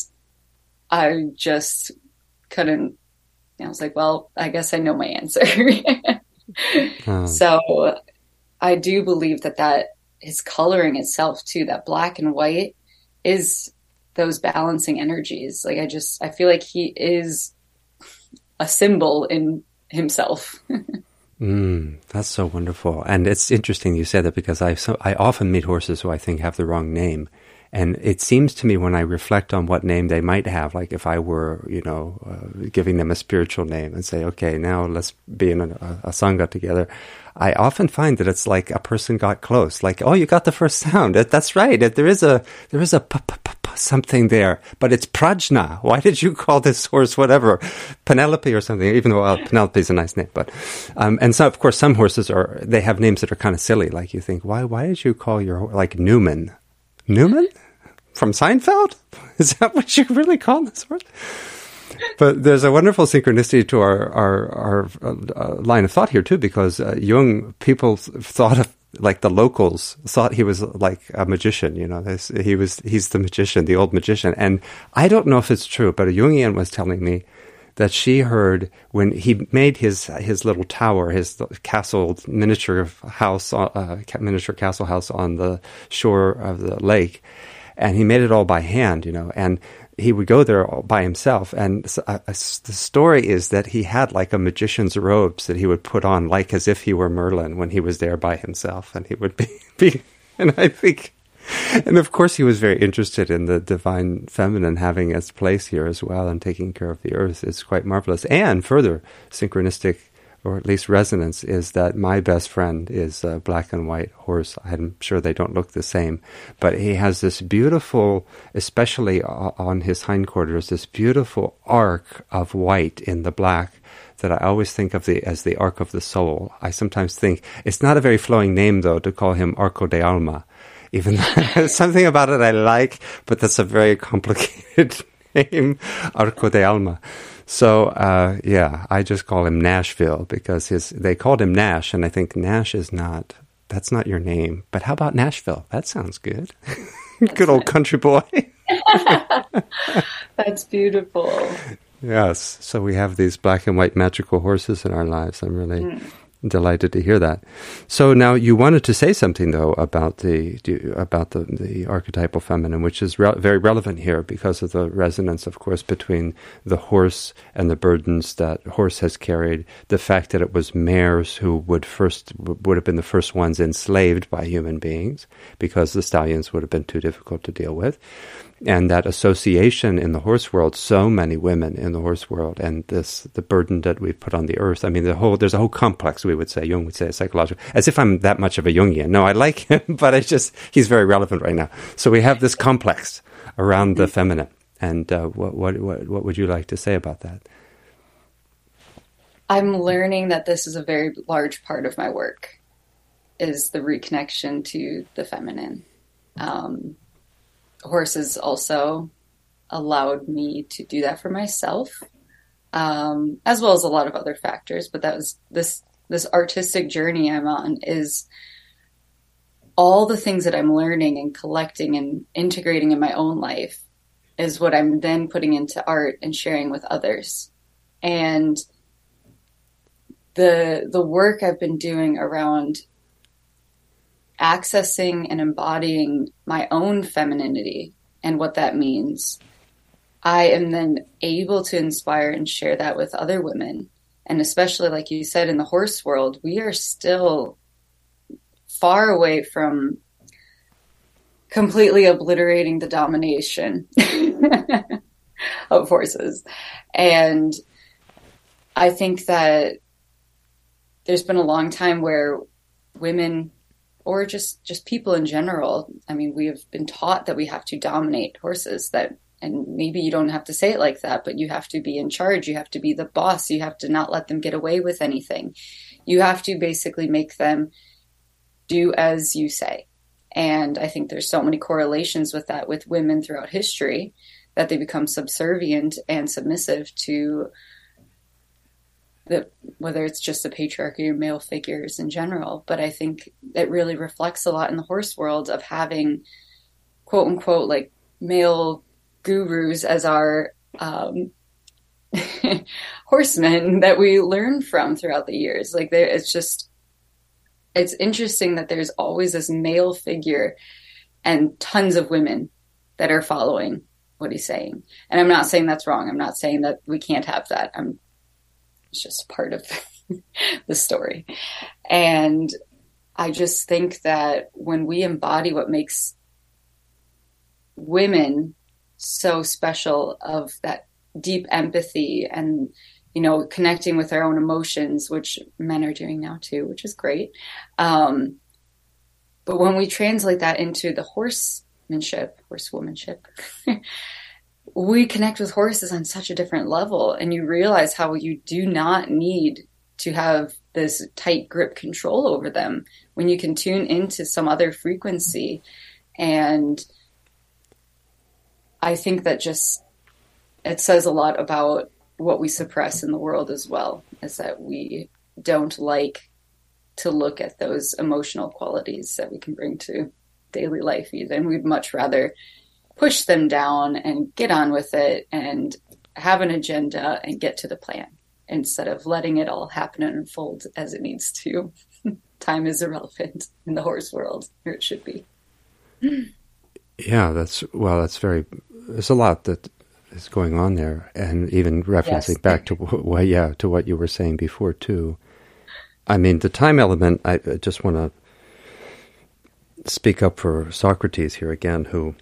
I just couldn't. I was like, well, I guess I know my answer. [laughs] um. So I do believe that that his coloring itself too, that black and white, is those balancing energies. Like I just I feel like he is a symbol in himself. mm, that's so wonderful, and it's interesting you said that because I so I often meet horses who I think have the wrong name, and it seems to me when I reflect on what name they might have, like if I were, you know, uh, giving them a spiritual name and say, okay, now let's be in a, a, sangha together. I often find that it's like a person got close, like, oh, you got the first sound. That's right. There is a there is a p- p- something there, but it's Prajna. Why did you [laughs] call this horse whatever, Penelope or something? Even though well, Penelope is a nice name, but um, and so of course some horses are they have names that are kind of silly. Like you think, why why did you call your like Newman? Newman from Seinfeld? [laughs] Is that what you really call this horse? but there's a wonderful synchronicity to our our, our uh, line of thought here too, because uh, Jung people thought of like the locals thought he was like a magician. You know, he was he's the magician, the old magician. And I don't know if it's true, but a Jungian was telling me that she heard when he made his his little tower, his castle miniature house, uh, miniature castle house on the shore of the lake, and he made it all by hand, you know, and he would go there all by himself. And uh, the story is that he had like a magician's robes that he would put on, like as if he were Merlin when he was there by himself, and he would be, [laughs] be and I think and of course, he was very interested in the divine feminine having its place here as well and taking care of the earth. It's quite marvelous. And further, synchronistic, or at least resonance, is that my best friend is a black and white horse. I'm sure they don't look the same, but he has this beautiful, especially on his hindquarters, this beautiful arc of white in the black that I always think of the as the arc of the soul. I sometimes think it's not a very flowing name though to call him Arco de Alma even though something about it I like, but that's a very complicated [laughs] name, Arco de Alma. So uh, yeah, I just call him Nashville because his they called him Nash, and I think Nash is not that's not your name. But how about Nashville? That sounds good. [laughs] good old country boy. [laughs] [laughs] that's beautiful. Yes. So we have these black and white magical horses in our lives. I'm really mm delighted to hear that. So now you wanted to say something though about the about the, the archetypal feminine, which is re- very relevant here because of the resonance, of course, between the horse and the burdens that horse has carried. The fact that it was mares who would first would have been the first ones enslaved by human beings because the stallions would have been too difficult to deal with and that association in the horse world, so many women in the horse world, and this the burden that we've put on the earth. I mean, the whole there's a whole complex. We would say Jung would say psychological, as if I'm that much of a Jungian. No, I like him, [laughs] but it's just he's very relevant right now. So we have this complex around the feminine, and uh, what, what what what would you like to say about that? I'm learning that this is a very large part of my work, is the reconnection to the feminine. Um, horses also allowed me to do that for myself, um, as well as a lot of other factors. But that was this this artistic journey I'm on is all the things that I'm learning and collecting and integrating in my own life is what I'm then putting into art and sharing with others. And the the work I've been doing around accessing and embodying my own femininity and what that means, I am then able to inspire and share that with other women. And especially, like you said, in the horse world, we are still far away from completely obliterating the domination [laughs] of horses. And I think that there's been a long time where women or just just people in general. I mean, we have been taught that we have to dominate horses that and maybe you don't have to say it like that, but you have to be in charge. You have to be the boss. You have to not let them get away with anything. You have to basically make them do as you say. And I think there's so many correlations with that with women throughout history that they become subservient and submissive to that whether it's just the patriarchy or male figures in general, but I think it really reflects a lot in the horse world of having quote unquote like male gurus as our um, [laughs] horsemen that we learn from throughout the years. Like there, it's just it's interesting that there's always this male figure and tons of women that are following what he's saying. And I'm not saying that's wrong. I'm not saying that we can't have that. I'm it's just part of [laughs] the story. And I just think that when we embody what makes women so special of that deep empathy and you know connecting with our own emotions which men are doing now too which is great um, but when we translate that into the horsemanship horsewomanship [laughs] we connect with horses on such a different level and you realize how you do not need to have this tight grip control over them when you can tune into some other frequency. And i think that just it says a lot about what we suppress in the world as well is that we don't like to look at those emotional qualities that we can bring to daily life even. We'd much rather push them down and get on with it and have an agenda and get to the plan instead of letting it all happen and unfold as it needs to. [laughs] Time is irrelevant in the horse world, or it should be. Yeah, that's well. That's very. There's a lot that is going on there, and even referencing yes. back to what, yeah, to what you were saying before too. I mean, the time element. I just want to speak up for Socrates here again, who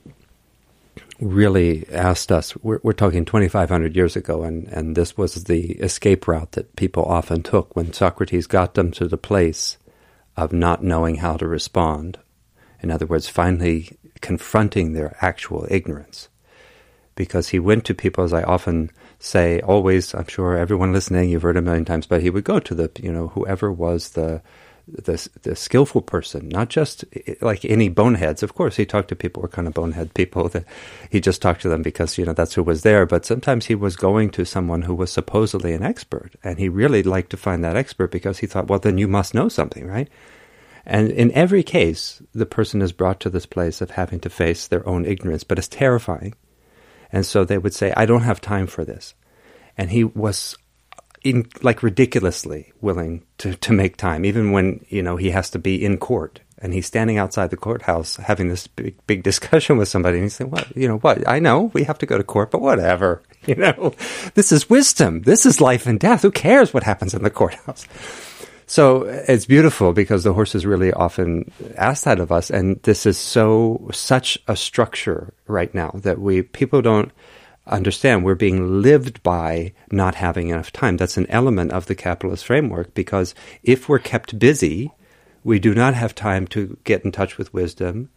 really asked us. We're, we're talking 2,500 years ago, and and this was the escape route that people often took when Socrates got them to the place of not knowing how to respond. In other words, finally confronting their actual ignorance because he went to people, as I often say, always, I'm sure everyone listening, you've heard a million times, but he would go to the, you know, whoever was the, the, the skillful person, not just like any boneheads. Of course, he talked to people who were kind of bonehead people that he just talked to them because, you know, that's who was there. But sometimes he was going to someone who was supposedly an expert and he really liked to find that expert because he thought, well, then you must know something, right? And in every case, the person is brought to this place of having to face their own ignorance, but it's terrifying and so they would say, I don't have time for this. And he was in, like ridiculously willing to, to make time, even when, you know, he has to be in court and he's standing outside the courthouse having this big, big discussion with somebody and he's saying, what, you know, what, I know we have to go to court, but whatever, [laughs] you know, this is wisdom. This is life and death. Who cares what happens in the courthouse? So it's beautiful because the horses really often ask that of us, and this is so such a structure right now that we people don't understand. We're being lived by not having enough time. That's an element of the capitalist framework because if we're kept busy, we do not have time to get in touch with wisdom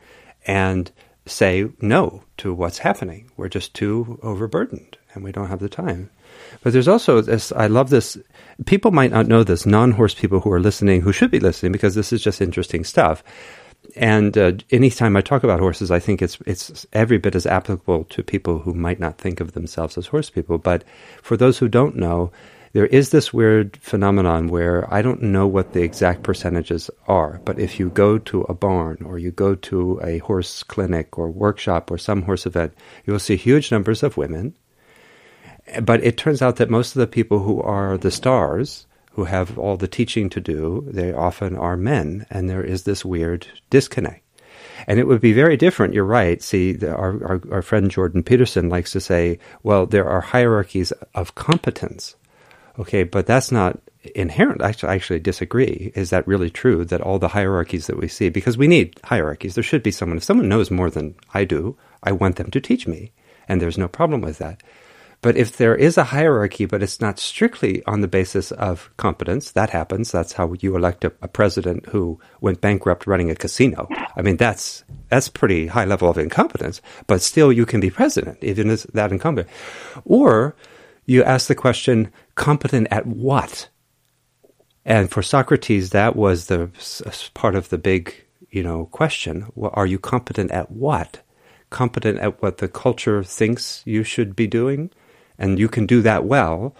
and say no to what's happening. We're just too overburdened and we don't have the time. But there's also this, I love this. People might not know this, non horse people who are listening, who should be listening because this is just interesting stuff. And uh, anytime I talk about horses, I think it's it's every bit as applicable to people who might not think of themselves as horse people. But for those who don't know, there is this weird phenomenon where I don't know what the exact percentages are, but if you go to a barn or you go to a horse clinic or workshop or some horse event, you will see huge numbers of women but it turns out that most of the people who are the stars, who have all the teaching to do, they often are men, and there is this weird disconnect. And it would be very different, you're right. See, the, our, our, our friend Jordan Peterson likes to say, well, there are hierarchies of competence. Okay, but that's not inherent. I actually disagree. Is that really true that all the hierarchies that we see, because we need hierarchies, there should be someone, if someone knows more than I do, I want them to teach me. And there's no problem with that. But if there is a hierarchy, but it's not strictly on the basis of competence, that happens. That's how you elect a, a, president who went bankrupt running a casino. I mean, that's that's pretty high level of incompetence. But still, you can be president even as that incompetent. Or you ask the question, competent at what? And for Socrates, that was the part of the big, you know, question. Well, are you competent at what? Competent at what the culture thinks you should be doing? And you can do that well,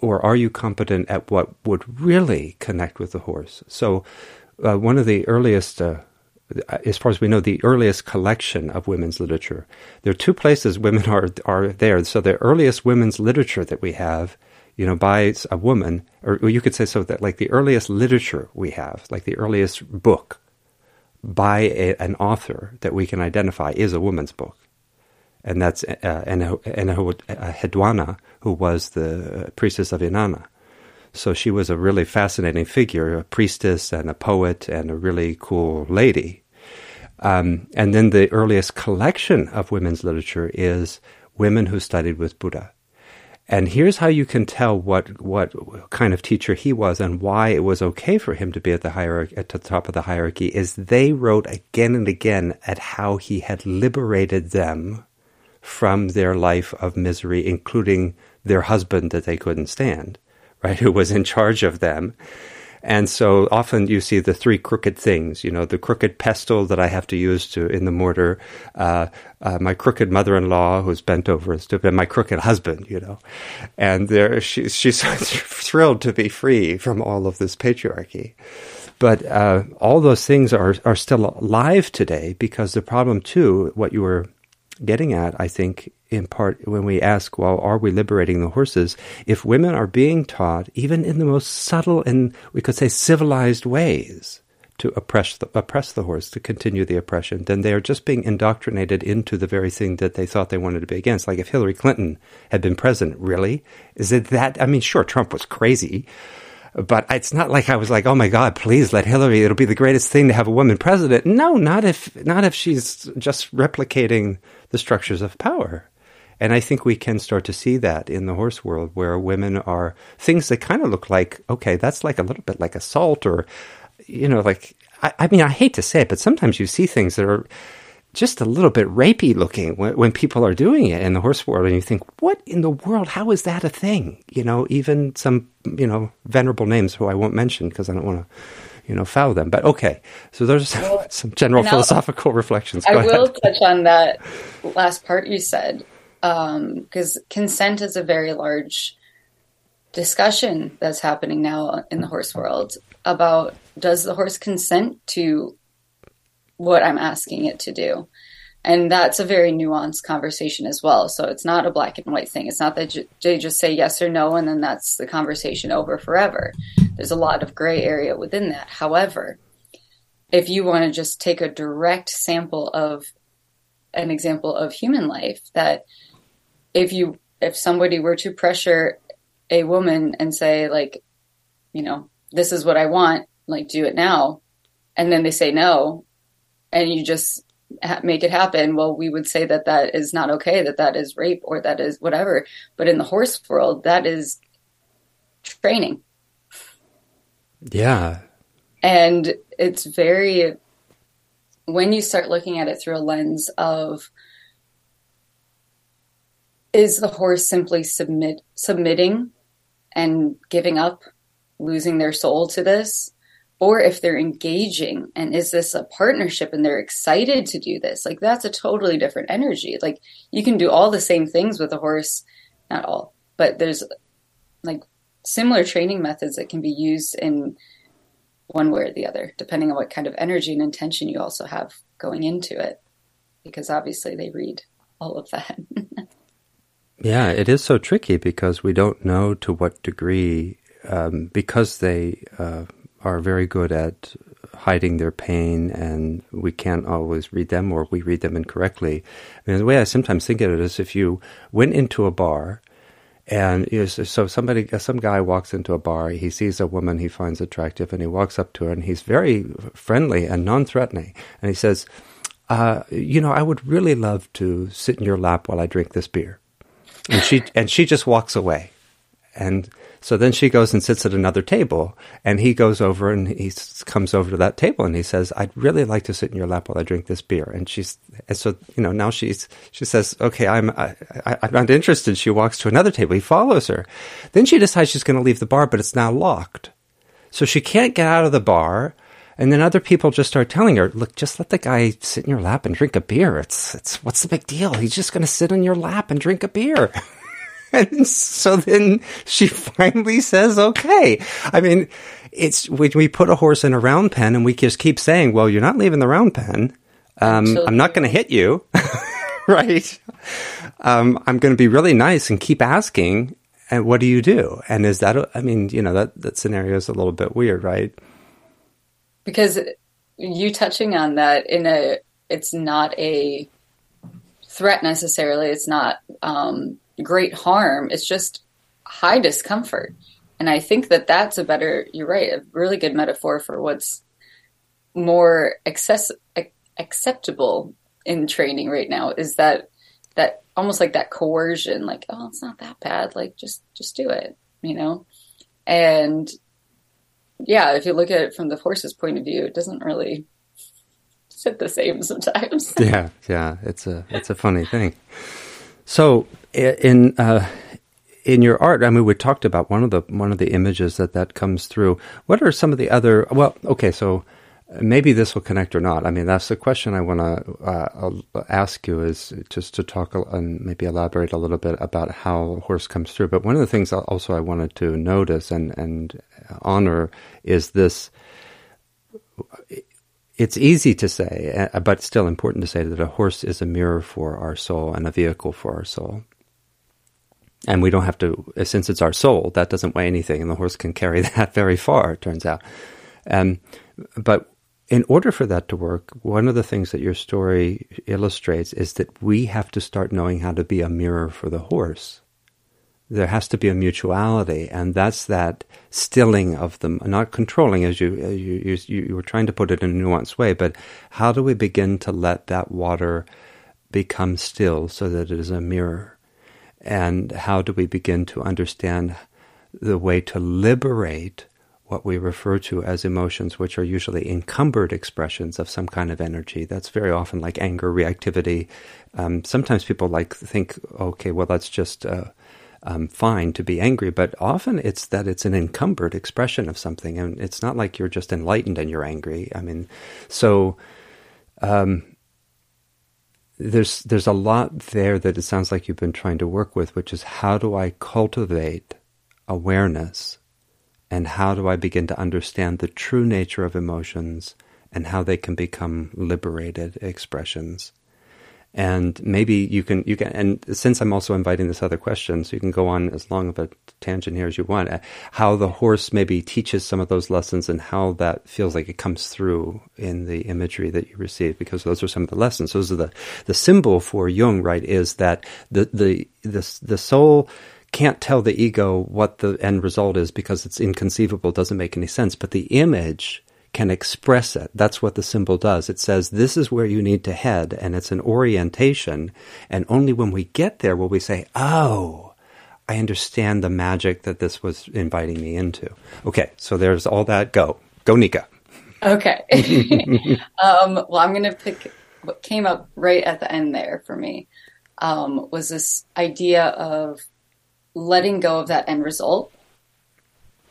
or are you competent at what would really connect with the horse? So, uh, one of the earliest, uh, as far as we know, the earliest collection of women's literature. There are two places women are are there. So, the earliest women's literature that we have, you know, by a woman, or you could say so that like the earliest literature we have, like the earliest book by a, an author that we can identify is a woman's book and that's uh, Enheduanna, who was the priestess of Inanna. So she was a really fascinating figure, a priestess and a poet and a really cool lady. Um, and then the earliest collection of women's literature is women who studied with Buddha. And here's how you can tell what what kind of teacher he was and why it was okay for him to be at the hierarchy at the top of the hierarchy is they wrote again and again at how he had liberated them from their life of misery, including their husband that they couldn't stand, right, [laughs] who was in charge of them. And so often you see the three crooked things, you know, the crooked pestle that I have to use to in the mortar, uh, uh, my crooked mother-in-law who's bent over and stupid, and my crooked husband, you know. And there, she, she's [laughs] thrilled to be free from all of this patriarchy. But uh, all those things are are still alive today because the problem too, what you were getting at, I think, in part when we ask, well, are we liberating the horses? If women are being taught, even in the most subtle and we could say civilized ways, to oppress the, oppress the horse, to continue the oppression, then they are just being indoctrinated into the very thing that they thought they wanted to be against. Like if Hillary Clinton had been president, really? Is it that? I mean, sure, Trump was crazy, but it's not like I was like, oh my God, please let Hillary, it'll be the greatest thing to have a woman president. No, not if, not if she's just replicating the structures of power. And I think we can start to see that in the horse world where women are things that kind of look like, okay, that's like a little bit like assault or you know, like, I, I, mean, I hate to say it, but sometimes you see things that are just a little bit rapey looking when, when people are doing it in the horse world, and you think, what in the world? How is that a thing? You know, even some, you know, venerable names who I won't mention because I don't want to you know, foul them. But okay, so there's well, some general philosophical [laughs] reflections. Go I ahead. will touch on that last part you said, because um, consent is a very large discussion that's happening now in the horse world about does the horse consent to what I'm asking it to do? And that's a very nuanced conversation as well. So it's not a black and white thing. It's not that they just say yes or no and then that's the conversation over forever. There's a lot of gray area within that. However, if you want to just take a direct sample of an example of human life that if you if somebody were to pressure a woman and say like you know this is what I want, like do it now. And then they say no, and you just ha- make it happen. Well, we would say that that is not okay, that that is rape or that is whatever. But in the horse world, that is training. Yeah. And it's very, when you start looking at it through a lens of, is the horse simply submit submitting and giving up losing their soul to this or if they're engaging and is this a partnership and they're excited to do this? Like that's a totally different energy. Like you can do all the same things with a horse not all but there's like similar training methods that can be used in one way or the other depending on what kind of energy and intention you also have going into it because obviously they read all of that. [laughs] Yeah it is so tricky because we don't know to what degree um, because they uh, are very good at hiding their pain and we can't always read them or we read them incorrectly. I mean, the way I sometimes think of it is if you went into a bar and you know, so somebody, some guy walks into a bar, he sees a woman he finds attractive and he walks up to her and he's very friendly and non-threatening. And he says, uh, you know, I would really love to sit in your lap while I drink this beer. And she, and she just walks away. And so then she goes and sits at another table, and he goes over and he comes over to that table and he says, "I'd really like to sit in your lap while I drink this beer." And she's, and so you know, now she's she says, "Okay, I'm I, am not interested." She walks to another table. He follows her. Then she decides she's going to leave the bar, but it's now locked, so she can't get out of the bar. And then other people just start telling her, "Look, just let the guy sit in your lap and drink a beer. It's it's what's the big deal? He's just going to sit in your lap and drink a beer." [laughs] and so then she finally says, okay. I mean, it's when we put a horse in a round pen and we just keep saying, well, you're not leaving the round pen. Um, I'm not going to hit you. [laughs] right. Um, I'm going to be really nice and keep asking. And what do you do? And is that, I mean, you know, that, that scenario is a little bit weird, right? Because you touching on that in a, it's not a threat necessarily. It's not, um, great harm. It's just high discomfort. And I think that that's a better, you're right, a really good metaphor for what's more access, acceptable in training right now is that, that almost like that coercion, like, oh, it's not that bad. Like, just, just do it, you know? And yeah, if you look at it from the horse's point of view, it doesn't really sit the same sometimes. [laughs] yeah. Yeah. It's a, it's a funny thing. So in uh, in your art, I mean, we talked about one of the one of the images that that comes through. What are some of the other? Well, okay, so maybe this will connect or not. I mean, that's the question I want to uh, ask you is just to talk and maybe elaborate a little bit about how a horse comes through. But one of the things also I wanted to notice and and honor is this it's easy to say, uh, but still important to say that a horse is a mirror for our soul and a vehicle for our soul. And we don't have to, since it's our soul, that doesn't weigh anything, and the horse can carry [laughs] that very far, it turns out. Um, but in order for that to work, one of the things that your story illustrates is that we have to start knowing how to be a mirror for the horse there has to be a mutuality, and that's that stilling of them, not controlling, as you, you you you were trying to put it in a nuanced way. But how do we begin to let that water become still so that it is a mirror? And how do we begin to understand the way to liberate what we refer to as emotions, which are usually encumbered expressions of some kind of energy. That's very often like anger, reactivity. Um, sometimes people like think, okay, well, that's just uh, um, fine to be angry, but often it's that it's an encumbered expression of something, and it's not like you're just enlightened and you're angry. I mean, so um, there's there's a lot there that it sounds like you've been trying to work with, which is how do I cultivate awareness, and how do I begin to understand the true nature of emotions and how they can become liberated expressions and maybe you can you can and since i'm also inviting this other question so you can go on as long of a tangent here as you want uh, how the horse maybe teaches some of those lessons and how that feels like it comes through in the imagery that you receive because those are some of the lessons. Those are the the symbol for jung right is that the the the, the soul can't tell the ego what the end result is because it's inconceivable doesn't make any sense. But the image can express it. That's what the symbol does. It says, this is where you need to head, and it's an orientation. And only when we get there will we say, oh, I understand the magic that this was inviting me into. Okay, so there's all that. Go. Go, Nica. Okay. [laughs] um, well, I'm going to pick what came up right at the end there for me um, was this idea of letting go of that end result.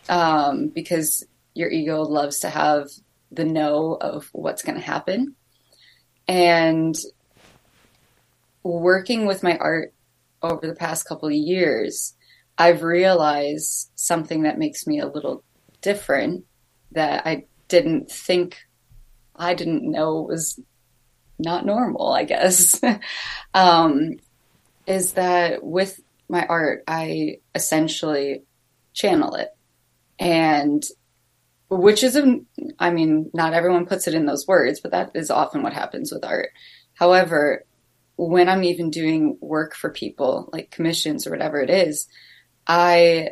Um, because your ego loves to have the know of what's going to happen. And working with my art over the past couple of years, I've realized something that makes me a little different that I didn't think, I didn't know was not normal, I guess, [laughs] um, is that with my art, I essentially channel it. And which is, a, I mean, not everyone puts it in those words, but that is often what happens with art. However, when I'm even doing work for people, like commissions or whatever it is, I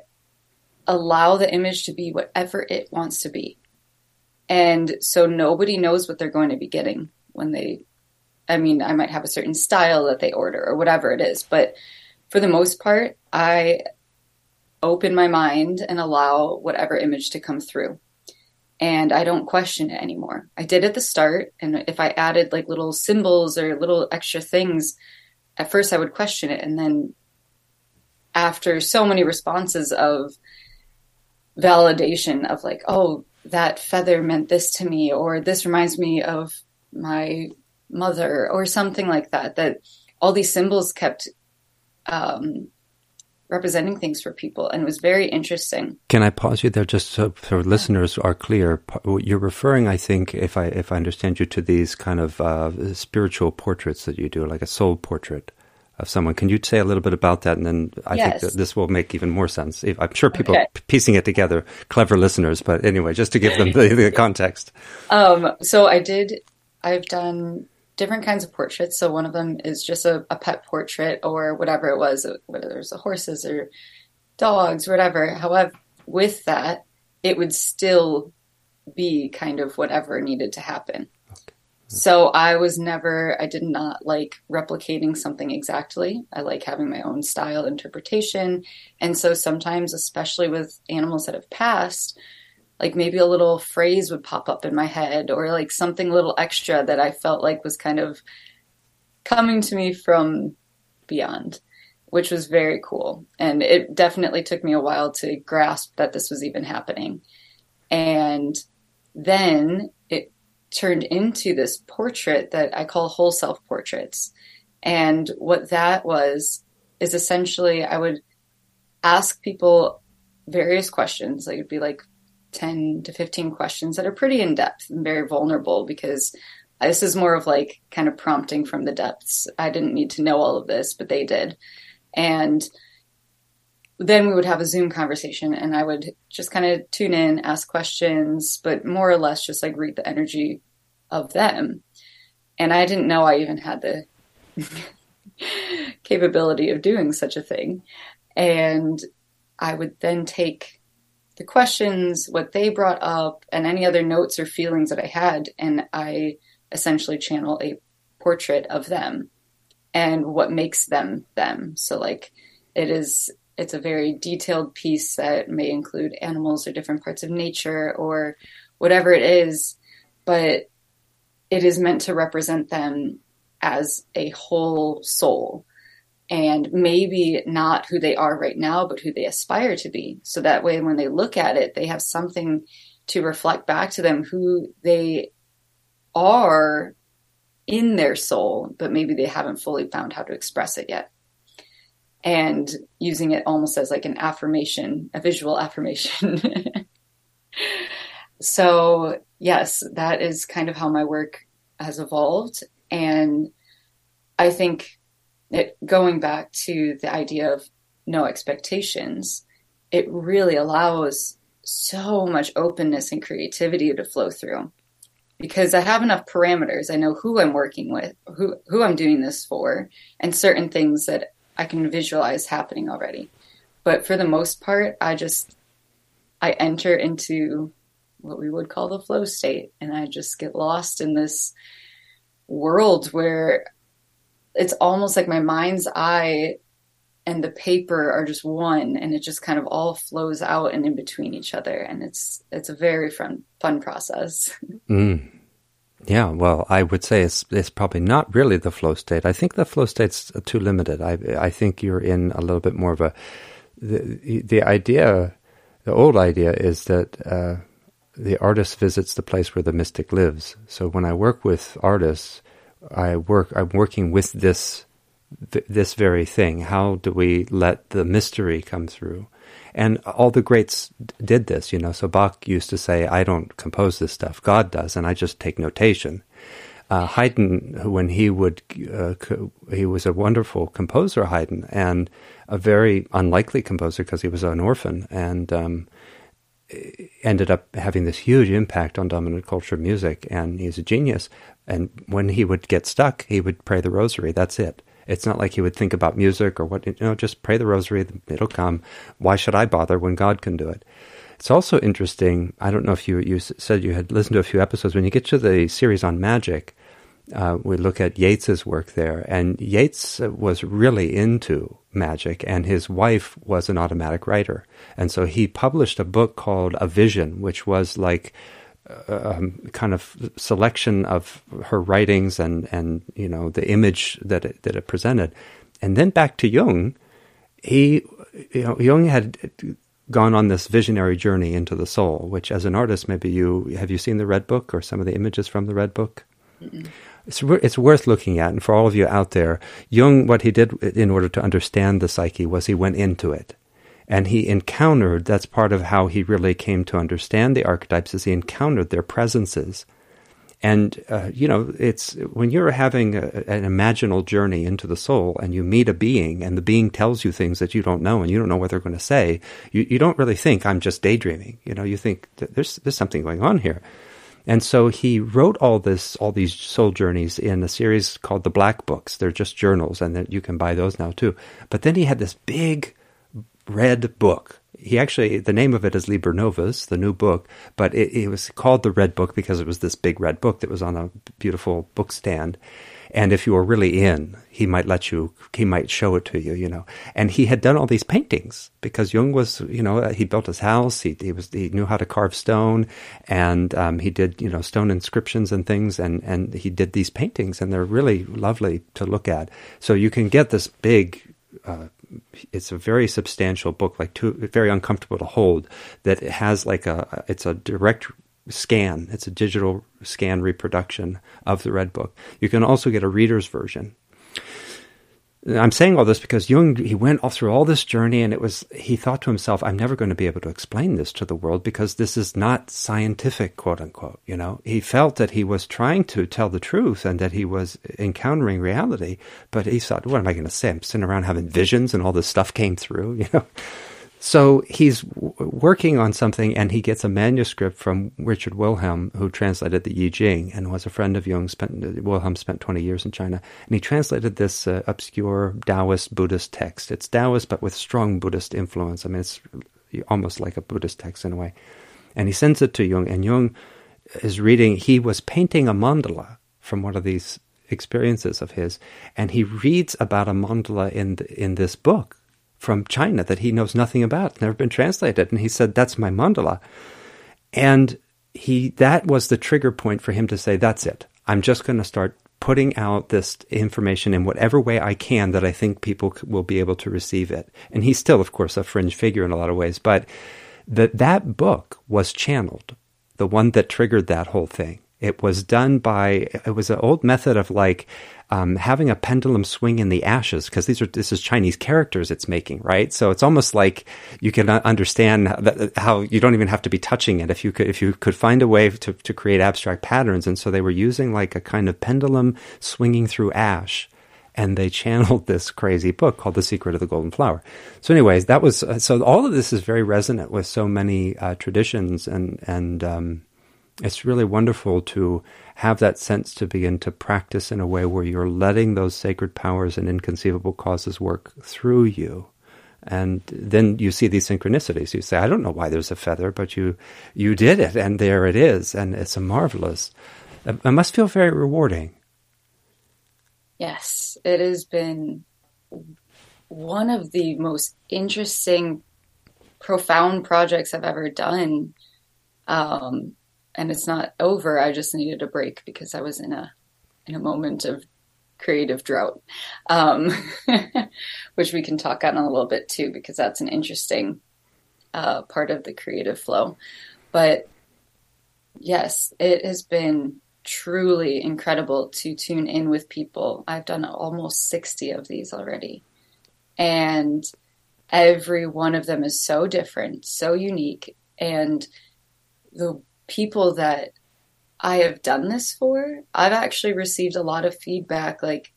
allow the image to be whatever it wants to be. And so nobody knows what they're going to be getting when they, I mean, I might have a certain style that they order or whatever it is, but for the most part, I open my mind and allow whatever image to come through and I don't question it anymore. I did at the start, and if I added like little symbols or little extra things, at first I would question it, and then after so many responses of validation of like, oh, that feather meant this to me, or this reminds me of my mother, or something like that, that all these symbols kept um, representing things for people and it was very interesting. Can I pause you there just so, so listeners are clear? You're referring, I think, if I if I understand you, to these kind of uh, spiritual portraits that you do, like a soul portrait of someone. Can you say a little bit about that? And then I yes. think this will make even more sense. I'm sure people okay. piecing it together, clever listeners, but anyway, just to give them [laughs] the, the context. Um, so I did, I've done different kinds of portraits. So one of them is just a, a pet portrait or whatever it was, whether it was horses or dogs, whatever. However, with that, it would still be kind of whatever needed to happen. Okay. So I was never, I did not like replicating something exactly. I like having my own style interpretation. And so sometimes, especially with animals that have passed, like maybe a little phrase would pop up in my head or like something a little extra that I felt like was kind of coming to me from beyond, which was very cool. And it definitely took me a while to grasp that this was even happening. And then it turned into this portrait that I call whole self portraits. And what that was is essentially I would ask people various questions. Like it'd be like 10 to 15 questions that are pretty in depth and very vulnerable because this is more of like kind of prompting from the depths. I didn't need to know all of this, but they did. And then we would have a Zoom conversation and I would just kind of tune in, ask questions, but more or less just like read the energy of them. And I didn't know I even had the [laughs] capability of doing such a thing. And I would then take the questions, what they brought up, and any other notes or feelings that I had, and I essentially channel a portrait of them and what makes them them. So, like, it is it's a very detailed piece that may include animals or different parts of nature or whatever it is, but it is meant to represent them as a whole soul and maybe not who they are right now, but who they aspire to be. So that way, when they look at it, they have something to reflect back to them who they are in their soul, but maybe they haven't fully found how to express it yet. And using it almost as like an affirmation, a visual affirmation. [laughs] so, yes, that is kind of how my work has evolved. And I think it, going back to the idea of no expectations, it really allows so much openness and creativity to flow through because I have enough parameters. I know who I'm working with, who who I'm doing this for, and certain things that I can visualize happening already. But for the most part, I just I enter into what we would call the flow state and I just get lost in this world where it's almost like my mind's eye and the paper are just one and it just kind of all flows out and in between each other and it's it's a very fun fun process. [laughs] Mm. yeah well i would say it's it's probably not really the flow state. I think the flow state's too limited. I i think you're in a little bit more of a the the idea the old idea is that uh, the artist visits the place where the mystic lives. So when i work with artists I work. I'm working with this this very thing. How do we let the mystery come through? And all the greats did this, you know. So Bach used to say, "I don't compose this stuff; God does, and I just take notation." Uh, Haydn, when he would, uh, he was a wonderful composer, Haydn, and a very unlikely composer because he was an orphan, and um, ended up having this huge impact on dominant culture music. And he's a genius. And when he would get stuck, he would pray the rosary. That's it. It's not like he would think about music or what, you know, just pray the rosary, it'll come. Why should I bother when God can do it? It's also interesting. I don't know if you, you said you had listened to a few episodes. When you get to the series on magic, uh, we look at Yeats's work there, and Yeats was really into magic, and his wife was an automatic writer, and so he published a book called A Vision, which was like um, kind of selection of her writings and and you know the image that it, that it presented, and then back to Jung, he you know Jung had gone on this visionary journey into the soul, which as an artist maybe you have you seen the Red Book or some of the images from the Red Book. Mm-mm. It's, it's worth looking at, and for all of you out there, Jung, what he did in order to understand the psyche was he went into it and he encountered that's part of how he really came to understand the archetypes is he encountered their presences and uh, you know it's when you're having a, an imaginal journey into the soul and you meet a being and the being tells you things that you don't know and you don't know what they're going to say you, you don't really think i'm just daydreaming you know you think there's there's something going on here and so he wrote all this, all these soul journeys in a series called the Black Books. They're just journals, and you can buy those now too. But then he had this big red book. He actually, the name of it is Liber Novus, the new book, but it, it, was called the Red Book because it was this big red book that was on a beautiful book stand. And if you were really in, he might let you, he might show it to you, you know. And he had done all these paintings because Jung was, you know, he built his house. He, he was, he knew how to carve stone and, um, he did, you know, stone inscriptions and things. And, and he did these paintings and they're really lovely to look at. So you can get this big, uh, it's a very substantial book, like too, very uncomfortable to hold. That it has like a it's a direct scan. It's a digital scan reproduction of the Red Book. You can also get a reader's version. I'm saying all this because Jung he went all through all this journey, and it was he thought to himself, "I'm never going to be able to explain this to the world because this is not scientific, quote unquote." You know, he felt that he was trying to tell the truth and that he was encountering reality, but he thought, "What am I going to say? I'm sitting around having visions, and all this stuff came through." [laughs] You know, so he's w- working on something, and he gets a manuscript from Richard Wilhelm, who translated the I Ching and was a friend of Jung. Spent Wilhelm spent twenty years in China, and he translated this uh, obscure Taoist Buddhist text. It's Taoist, but with strong Buddhist influence. I mean, it's almost like a Buddhist text in a way. And he sends it to Jung, and Jung is reading. He was painting a mandala from one of these experiences of his, and he reads about a mandala in in this book from China that he knows nothing about, never been translated. And he said, That's my mandala. And he that was the trigger point for him to say, That's it. I'm just going to start putting out this information in whatever way I can that I think people will be able to receive it. And he's still, of course, a fringe figure in a lot of ways, but that that book was channeled, the one that triggered that whole thing. It was done by it was an old method of like um, having a pendulum swing in the ashes because these are this is Chinese characters it's making, right? So it's almost like you can understand that, how you don't even have to be touching it if you could if you could find a way to to create abstract patterns. And so they were using like a kind of pendulum swinging through ash and they [laughs] channeled this crazy book called The Secret of the Golden Flower. So, anyways, that was uh, so. All of this is very resonant with so many uh, traditions, and and um, it's really wonderful to have that sense to begin to practice in a way where you're letting those sacred powers and inconceivable causes work through you. And then you see these synchronicities. You say, I don't know why there's a feather, but you, you did it, and there it is, and it's a marvelous. It must feel very rewarding. Yes, it has been one of the most interesting, profound projects I've ever done. Um, and it's not over. I just needed a break because I was in a in a moment of creative drought, um, [laughs] which we can talk on a little bit too because that's an interesting uh, part of the creative flow. But yes, it has been truly incredible to tune in with people. I've done almost 60 of these already. And every one of them is so different, so unique. And the people that I have done this for, I've actually received a lot of feedback like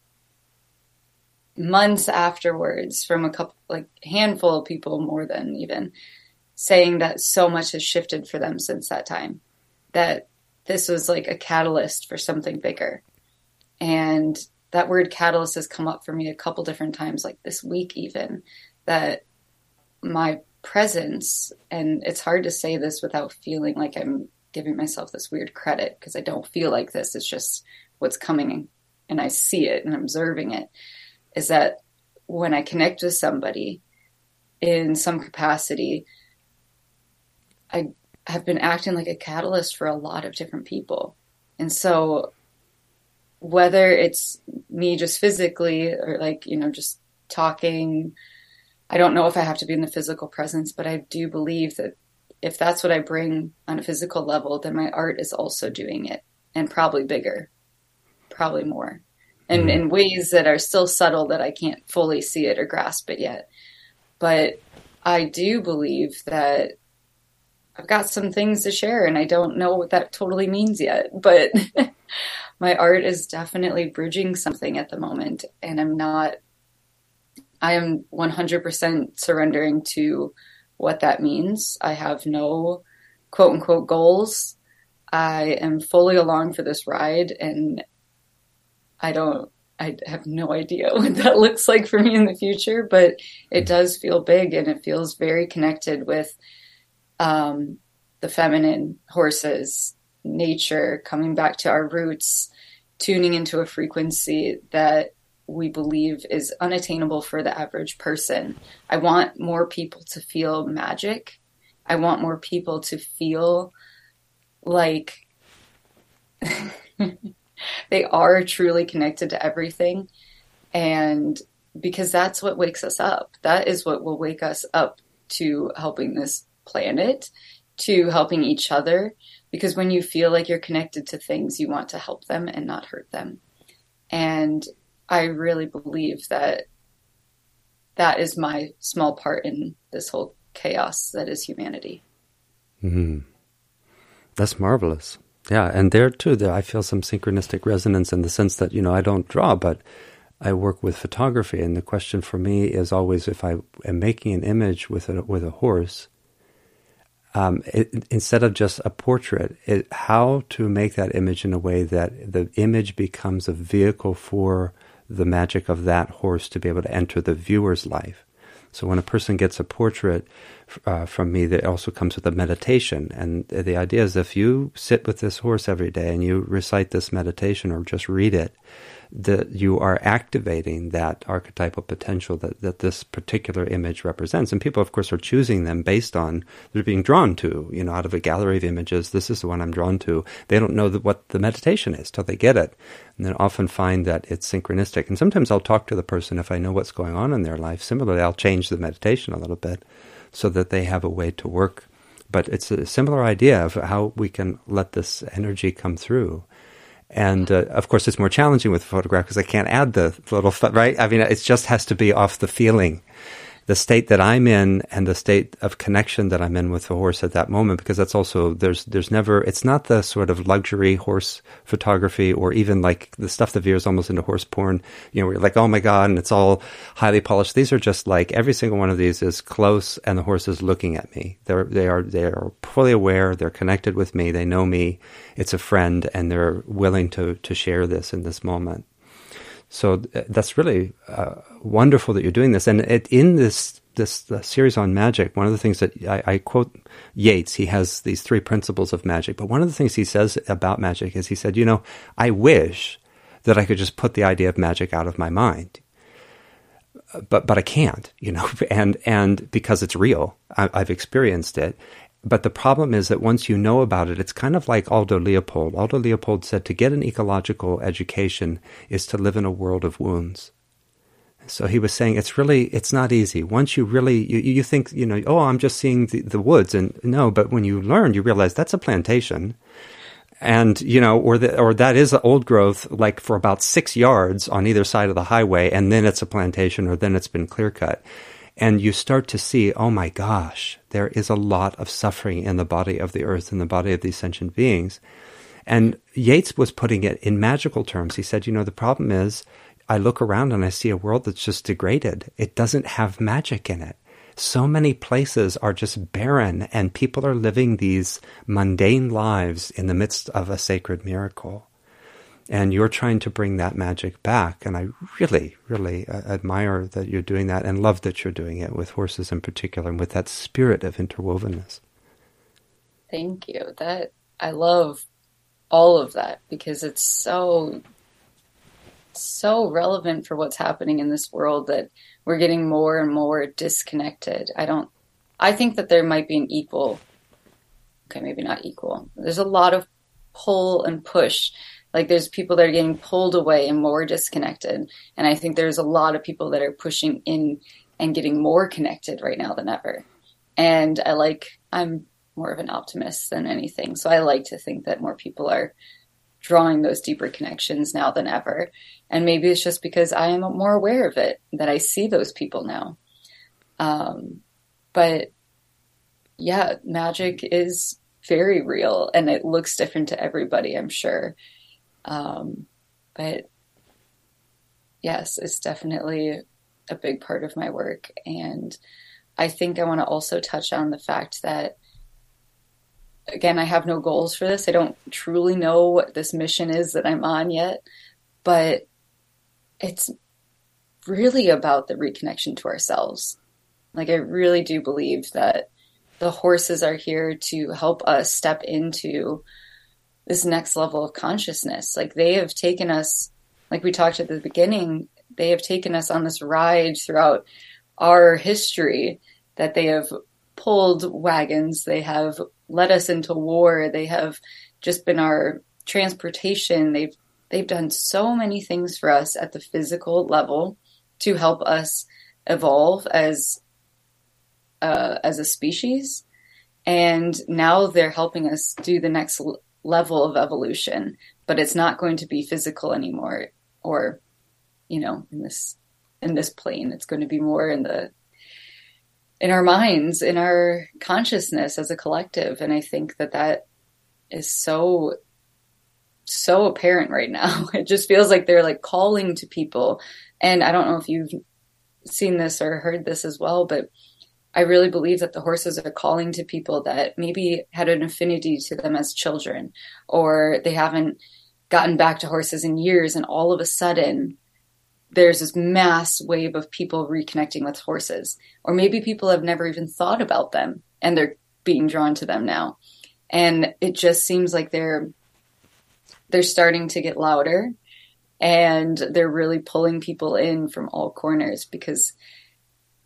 months afterwards from a couple like handful of people more than even saying that so much has shifted for them since that time. That this was like a catalyst for something bigger. And that word catalyst has come up for me a couple different times, like this week even, that my presence, and it's hard to say this without feeling like I'm giving myself this weird credit because I don't feel like this. It's just what's coming and I see it and I'm observing it. Is that when I connect with somebody in some capacity, I have been acting like a catalyst for a lot of different people. And so whether it's me just physically or like, you know, just talking, I don't know if I have to be in the physical presence, but I do believe that if that's what I bring on a physical level, then my art is also doing it and probably bigger, probably more, and mm-hmm. in ways that are still subtle that I can't fully see it or grasp it yet. But I do believe that I've got some things to share, and I don't know what that totally means yet, but [laughs] my art is definitely bridging something at the moment, and I'm not. I am 100% surrendering to what that means. I have no quote unquote goals. I am fully along for this ride and I don't I have no idea [laughs] what that looks like for me in the future, but it does feel big and it feels very connected with um, the feminine horses, nature, coming back to our roots, tuning into a frequency that we believe is unattainable for the average person. I want more people to feel magic. I want more people to feel like [laughs] they are truly connected to everything. And because that's what wakes us up. That is what will wake us up to helping this planet, to helping each other. Because when you feel like you're connected to things, you want to help them and not hurt them. And I really believe that that is my small part in this whole chaos that is humanity. Mm-hmm. That's marvelous. Yeah, and there too, there I feel some synchronistic resonance in the sense that you know I don't draw, but I work with photography, and the question for me is always if I am making an image with a with a horse, um, it, instead of just a portrait, it, how to make that image in a way that the image becomes a vehicle for the magic of that horse to be able to enter the viewer's life. So when a person gets a portrait uh, from me, that also comes with a meditation. And the idea is if you sit with this horse every day and you recite this meditation or just read it, that you are activating that archetypal potential that, that this particular image represents. And people, of course, are choosing them based on they're being drawn to, you know, out of a gallery of images. This is the one I'm drawn to. They don't know what the meditation is till they get it. And then often find that it's synchronistic. And sometimes I'll talk to the person if I know what's going on in their life. Similarly, I'll change the meditation a little bit so that they have a way to work. But it's a similar idea of how we can let this energy come through. And uh, of course, it's more challenging with a photograph because I can't add the little, right? I mean, it just has to be off the feeling the state that I'm in and the state of connection that I'm in with the horse at that moment, because that's also there's there's never it's not the sort of luxury horse photography or even like the stuff that veers almost into horse porn. You know, where you're like, oh my god, and it's all highly polished. These are just like every single one of these is close, and the horse is looking at me. They're they are they are fully aware. They're connected with me. They know me. It's a friend, and they're willing to to share this in this moment. So uh, that's really uh, wonderful that you're doing this. And it, in this this series on magic, one of the things that I, I, quote Yeats, he has these three principles of magic. But one of the things he says about magic is he said, you know, I wish that I could just put the idea of magic out of my mind. But but I can't, you know, [laughs] and and because it's real, I, I've experienced it, but the problem is that once you know about it, it's kind of like Aldo Leopold. Aldo Leopold said to get an ecological education is to live in a world of wounds. So he was saying it's really it's not easy. Once you really you, you think you know oh I'm just seeing the, the woods and no, but when you learn you realize that's a plantation, and you know or the, or that is old growth like for about six yards on either side of the highway, and then it's a plantation or then it's been clear cut and you start to see, oh my gosh, there is a lot of suffering in the body of the earth, in the body of these sentient beings. And Yeats was putting it in magical terms. He said, you know, the problem is I look around and I see a world that's just degraded. It doesn't have magic in it. So many places are just barren, and people are living these mundane lives in the midst of a sacred miracle and you're trying to bring that magic back. And I really, really uh, admire that you're doing that and love that you're doing it with horses in particular and with that spirit of interwovenness. Thank you. That I love all of that because it's so so relevant for what's happening in this world that we're getting more and more disconnected. I don't I think that there might be an equal okay, maybe not equal. There's a lot of pull and push like there's people that are getting pulled away and more disconnected. And I think there's a lot of people that are pushing in and getting more connected right now than ever. And I like, I'm more of an optimist than anything. So I like to think that more people are drawing those deeper connections now than ever. And maybe it's just because I am more aware of it that I see those people now. Um, but yeah, magic is very real and it looks different to everybody, I'm sure. Um, but yes, it's definitely a big part of my work. And I think I want to also touch on the fact that, again, I have no goals for this. I don't truly know what this mission is that I'm on yet, but it's really about the reconnection to ourselves. Like, I really do believe that the horses are here to help us step into this next level of consciousness. Like they have taken us, like we talked at the beginning, they have taken us on this ride throughout our history that they have pulled wagons, they have led us into war, they have just been our transportation. They've they've done so many things for us at the physical level to help us evolve as uh, as a species and now they're helping us do the next level of evolution, but it's not going to be physical anymore or, you know, in this in this plane. It's going to be more in the in our minds, in our consciousness as a collective. And I think that that is so so apparent right now. [laughs] It just feels like they're like calling to people. And I don't know if you've seen this or heard this as well, but I really believe that the horses are calling to people that maybe had an affinity to them as children, or they haven't gotten back to horses in years, and all of a sudden there's this mass wave of people reconnecting with horses. Or maybe people have never even thought about them and they're being drawn to them now. And it just seems like they're they're starting to get louder and they're really pulling people in from all corners because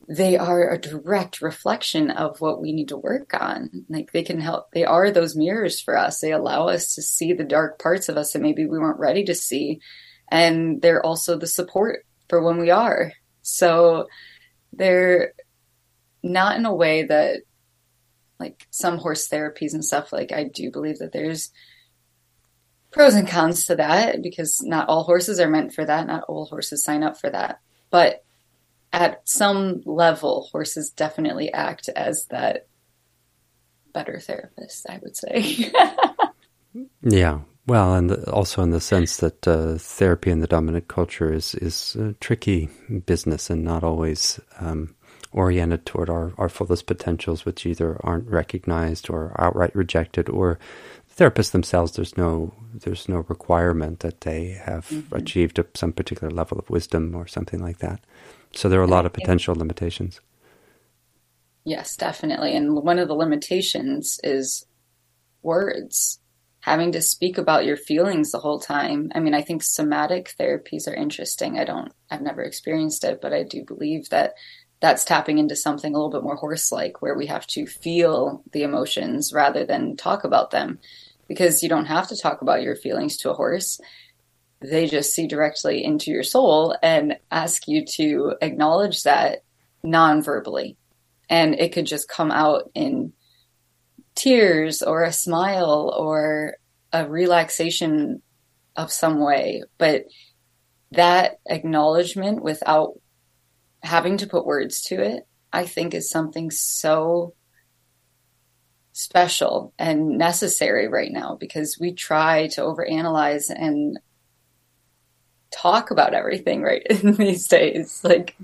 they are a direct reflection of what we need to work on. Like they can help, they are those mirrors for us. They allow us to see the dark parts of us that maybe we weren't ready to see. And they're also the support for when we are. So they're not in a way that, like some horse therapies and stuff, like I do believe that there's pros and cons to that because not all horses are meant for that. Not all horses sign up for that. But at some level, horses definitely act as that better therapist, I would say. [laughs] yeah. Well, and also in the sense that uh, therapy in the dominant culture is is a tricky business and not always um, oriented toward our, our fullest potentials, which either aren't recognized or outright rejected, or therapists themselves. There's no there's no requirement that they have mm-hmm. achieved a, some particular level of wisdom or something like that. So there are a lot of potential limitations. Yes, definitely. And one of the limitations is words, having to speak about your feelings the whole time. I mean, I think somatic therapies are interesting. I don't, I've never experienced it, but I do believe that that's tapping into something a little bit more horse like where we have to feel the emotions rather than talk about them because you don't have to talk about your feelings to a horse they just see directly into your soul and ask you to acknowledge that non-verbally. And it could just come out in tears or a smile or a relaxation of some way. But that acknowledgement without having to put words to it i think is something so special and necessary right now because we try to overanalyze and talk about everything right [laughs] in these days. Like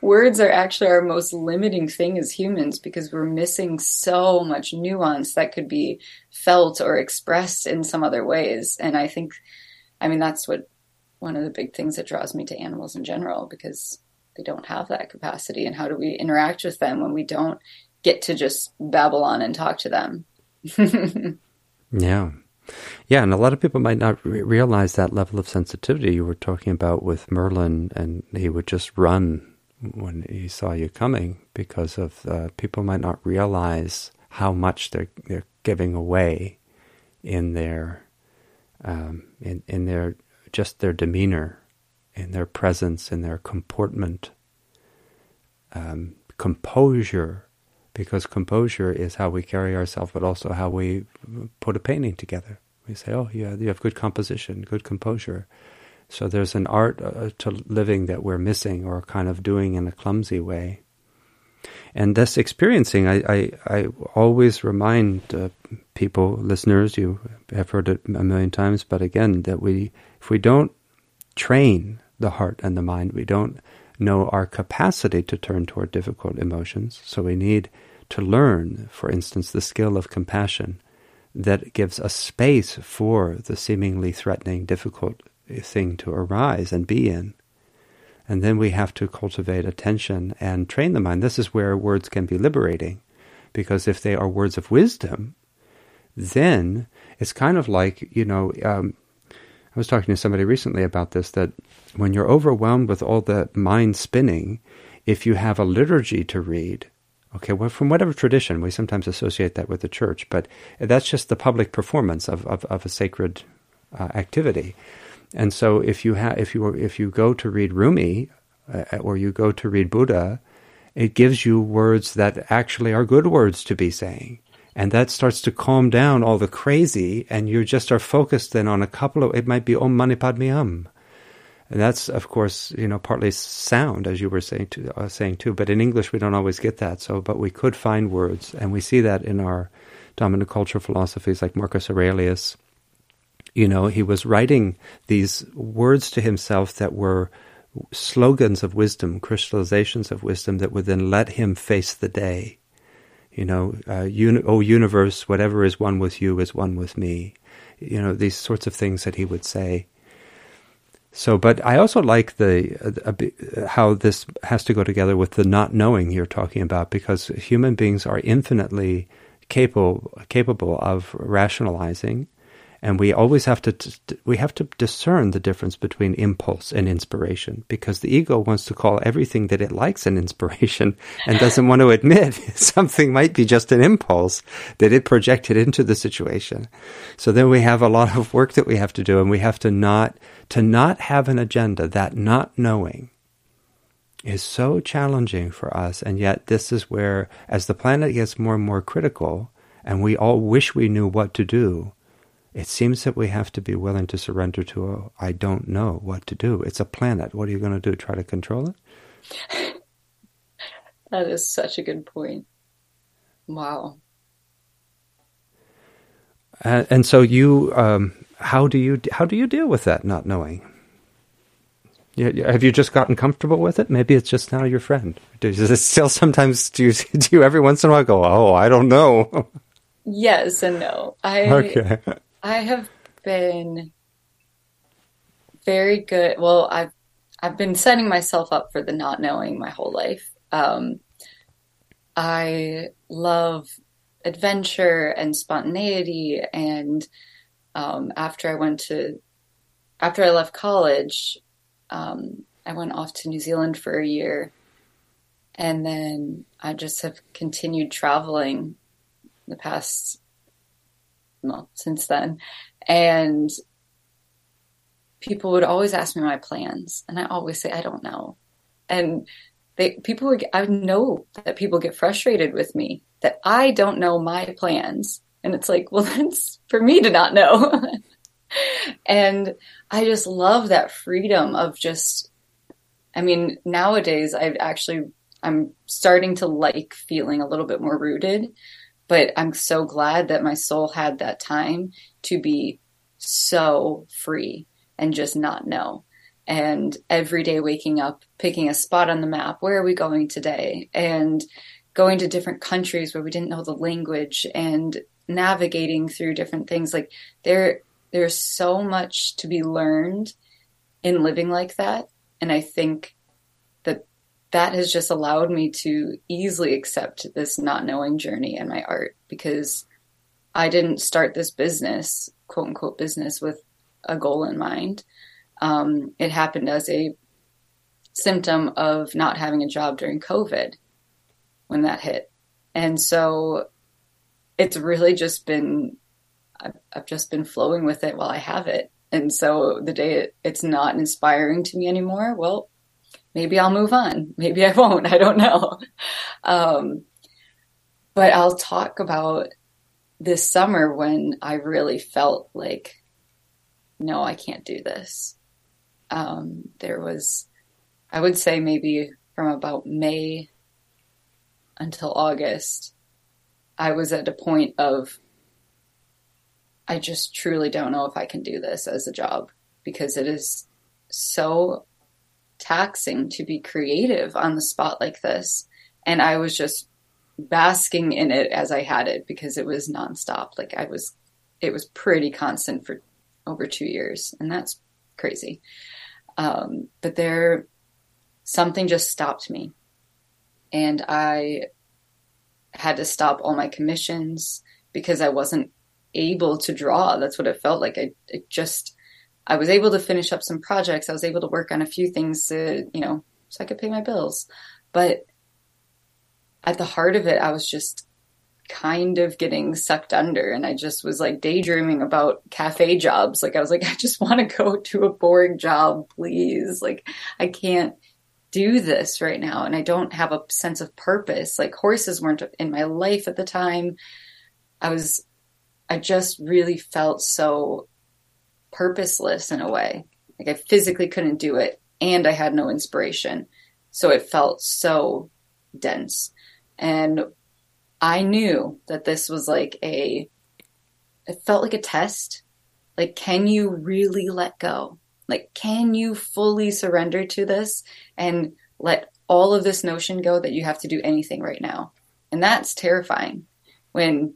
words are actually our most limiting thing as humans because we're missing so much nuance that could be felt or expressed in some other ways. And I think, I mean, that's what one of the big things that draws me to animals in general because they don't have that capacity. And how do we interact with them when we don't get to just babble on and talk to them? [laughs] yeah. Yeah, and a lot of people might not re- realize that level of sensitivity you were talking about with Merlin, and he would just run when he saw you coming because of uh, people might not realize how much they're they're giving away in their um, in in their just their demeanor, in their presence, in their comportment, um, composure because composure is how we carry ourselves, but also how we put a painting together. We say, "Oh, yeah, you have good composition, good composure." So there's an art uh, to living that we're missing, or kind of doing in a clumsy way. And this experiencing, I, I, I always remind uh, people, listeners, you have heard it a million times, but again, that we, if we don't train the heart and the mind, we don't know our capacity to turn toward difficult emotions. So we need to learn, for instance, the skill of compassion that gives a space for the seemingly threatening, difficult thing to arise and be in. And then we have to cultivate attention and train the mind. This is where words can be liberating, because if they are words of wisdom, then it's kind of like, you know, um, I was talking to somebody recently about this that when you're overwhelmed with all the mind spinning, if you have a liturgy to read, okay, well, from whatever tradition, we sometimes associate that with the church, but that's just the public performance of, of, of a sacred uh, activity. And so if you have, if you if you go to read Rumi, uh, or you go to read Buddha, it gives you words that actually are good words to be saying. And that starts to calm down all the crazy, and you just are focused then on a couple of, it might be Om Mani Padme Hum. And that's, of course, you know, partly sound, as you were saying, to, uh, saying too. But in English, we don't always get that. So, but we could find words, and we see that in our dominant cultural philosophies like Marcus Aurelius. You know, he was writing these words to himself that were slogans of wisdom, crystallizations of wisdom that would then let him face the day. You know, uh, uni- oh universe, whatever is one with you is one with me. You know, these sorts of things that he would say. So, but I also like the uh, how this has to go together with the not knowing you're talking about, because human beings are infinitely capable capable of rationalizing and we always have to we have to discern the difference between impulse and inspiration because the ego wants to call everything that it likes an inspiration and doesn't want to admit [laughs] something might be just an impulse that it projected into the situation. So then we have a lot of work that we have to do and we have to not to not have an agenda. That not knowing is so challenging for us and yet this is where as the planet gets more and more critical and we all wish we knew what to do it seems that we have to be willing to surrender to I I don't know what to do. It's a planet. What are you going to do? Try to control it? [laughs] that is such a good point. Wow. Uh, and so you, um, how do you how do you deal with that not knowing? have you just gotten comfortable with it? Maybe it's just now your friend. Does it still sometimes do you [laughs] do you every once in a while go, oh, I don't know? [laughs] Yes and no. I okay. I have been very good. Well, I've I've been setting myself up for the not knowing my whole life. Um, I love adventure and spontaneity, and um, after I went to after I left college, um, I went off to New Zealand for a year, and then I just have continued traveling the past well, since then. And people would always ask me my plans, and I always say, I don't know. And they, people would, I know that people get frustrated with me that I don't know my plans. And it's like, [laughs] well, that's for me to not know. [laughs] and I just love that freedom of just, I mean, nowadays I've actually, I'm starting to like feeling a little bit more rooted but I'm so glad that my soul had that time to be so free and just not know. And every day waking up, picking a spot on the map, where are we going today? And going to different countries where we didn't know the language and navigating through different things. Like there, there's so much to be learned in living like that. And I think that has just allowed me to easily accept this not knowing journey in my art because I didn't start this business, quote unquote business, with a goal in mind. Um, it happened as a symptom of not having a job during COVID when that hit. And so it's really just been, I've, I've just been flowing with it while I have it. And so the day it, it's not inspiring to me anymore, well, maybe I'll move on. Maybe I won't. [laughs] I don't know. Um, but I'll talk about this summer when I really felt like, no, I can't do this. Um, there was, I would say maybe from about May until August, I was at a point of, I just truly don't know if I can do this as a job because it is so taxing to be creative on the spot like this. And I was just basking in it as I had it because it was nonstop. Like I was, it was pretty constant for over two years, and that's crazy. Um, but there, something just stopped me, and I had to stop all my commissions because I wasn't able to draw. That's what it felt like. I, I just I was able to finish up some projects. I was able to work on a few things to, you know, so I could pay my bills. But at the heart of it, I was just kind of getting sucked under and I just was like daydreaming about cafe jobs. Like I was like, [laughs] I just want to go to a boring job, please. Like I can't do this right now. And I don't have a sense of purpose. Like horses weren't in my life at the time. I was, I just really felt so purposeless in a way. Like I physically couldn't do it and I had no inspiration. So it felt so dense. And I knew that this was like a, it felt like a test. Like, can you really let go? Like, can you fully surrender to this and let all of this notion go that you have to do anything right now? And that's terrifying when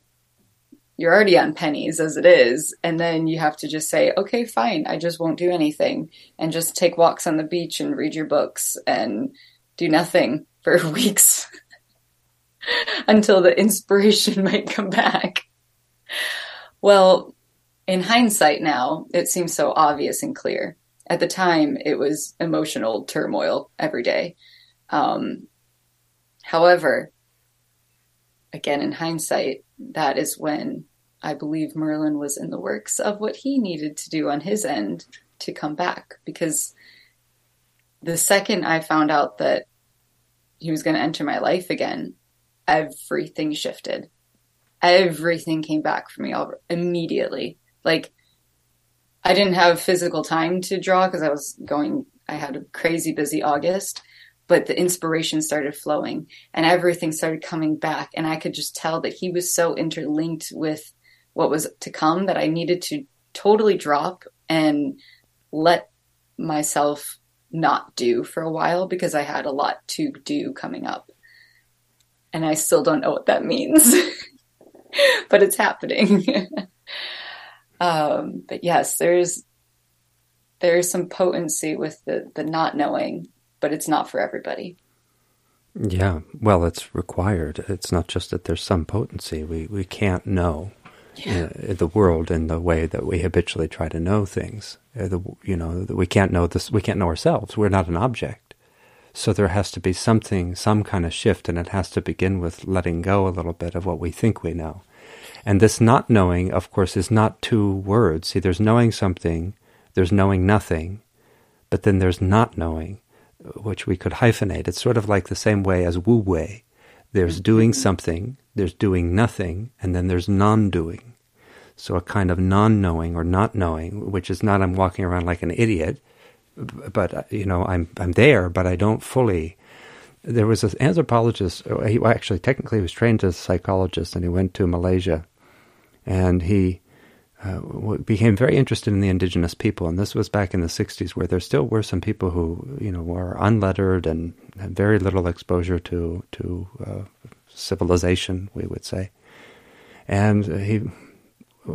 you're already on pennies as it is. And then you have to just say, okay, fine, I just won't do anything and just take walks on the beach and read your books and do nothing for [laughs] weeks until the inspiration [laughs] might come back. Well, in hindsight now, it seems so obvious and clear. At the time, it was emotional turmoil every day. Um, however, again, in hindsight, that is when I believe Merlin was in the works of what he needed to do on his end to come back. Because the second I found out that he was going to enter my life again, everything shifted. Everything came back for me all, immediately. Like, I didn't have physical time to draw because I was going, I had a crazy busy August but the inspiration started flowing and everything started coming back. And i could just tell that he was so interlinked with what was to come that i needed to totally drop and let myself not do for a while because i had a lot to do coming up. And i still don't know what that means [laughs] but it's happening. [laughs] Um, but yes there's there's some potency with the the not knowing but it's not for everybody. Yeah, well, it's required. It's not just that there's some potency. We we can't know yeah. uh, the world in the way that we habitually try to know things. Uh, the, you know, we can't know this. We can't know ourselves. We're not an object. So there has to be something, some kind of shift, and it has to begin with letting go a little bit of what we think we know. And this not knowing, of course, is not two words. See, there's knowing something, there's knowing nothing, but then there's not knowing which we could hyphenate. It's sort of like the same way as wu wei. There's mm-hmm. doing something, there's doing nothing, and then there's non doing. So a kind of non knowing or not knowing, which is not I'm walking around like an idiot, but uh, you know I'm I'm there, but I don't fully. There was an anthropologist. Uh, he actually technically was trained as a psychologist, and he went to Malaysia, and he uh, became very interested in the indigenous people, and this was back in the '60s, where there still were some people who, you know, were unlettered and had very little exposure to to uh, civilization, we would say, and he.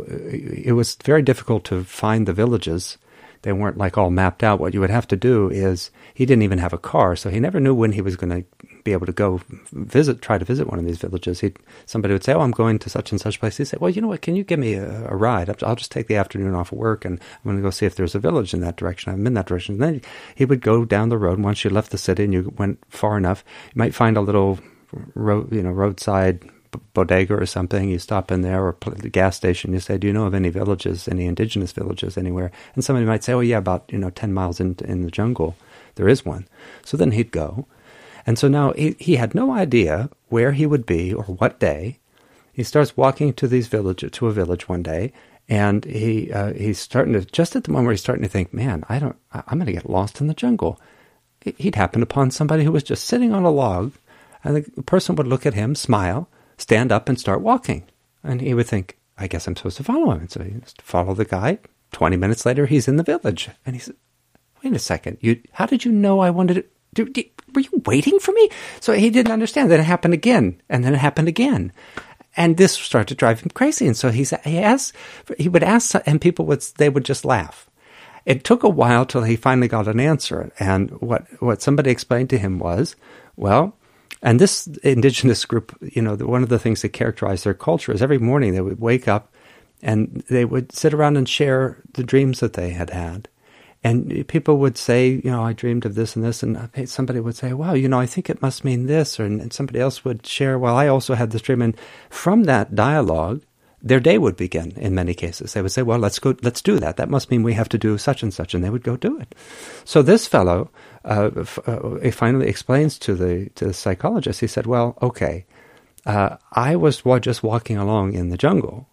It was very difficult to find the villages they weren't like all mapped out. What you would have to do is he didn't even have a car, so he never knew when he was going to be able to go visit, try to visit one of these villages. He somebody would say, "Oh, I'm going to such and such place." He'd say, "Well, you know what? Can you give me a, a ride? I'll just take the afternoon off of work, and I'm going to go see if there's a village in that direction. I'm in that direction." And then he would go down the road. Once you left the city and you went far enough, you might find a little road, you know, roadside bodega or something, you stop in there, or the gas station, you say, "Do you know of any villages, any indigenous villages anywhere?" And somebody might say, "Oh yeah, about you know ten miles in in the jungle, there is one." So then he'd go, and so now he he had no idea where he would be or what day. He starts walking to these village to a village one day, and he uh, he's starting to just at the moment where he's starting to think, "Man, I don't, I'm going to get lost in the jungle." He'd happened upon somebody who was just sitting on a log, and the person would look at him, smile stand up and start walking. And he would think, I guess I'm supposed to follow him. And so he just follow the guy. 20 minutes later, he's in the village. And he said, wait a second. You, how did you know I wanted? Do, do, were you waiting for me? So he didn't understand. Then it happened again. And then it happened again. And this started to drive him crazy. And so he he asked, he would ask, and people would, they would just laugh. It took a while till he finally got an answer. And what, what somebody explained to him was, well, and this indigenous group, you know, one of the things that characterized their culture is every morning they would wake up and they would sit around and share the dreams that they had had. And people would say, you know, I dreamed of this and this, and somebody would say, wow, you know, I think it must mean this, or and somebody else would share, well, I also had this dream, and from that dialogue, their day would begin. In many cases, they would say, well, let's go, let's do that. That must mean we have to do such and such, and they would go do it. So this fellow uh, uh, he finally explains to the to the psychologist. He said, "Well, okay, uh, I was just walking along in the jungle,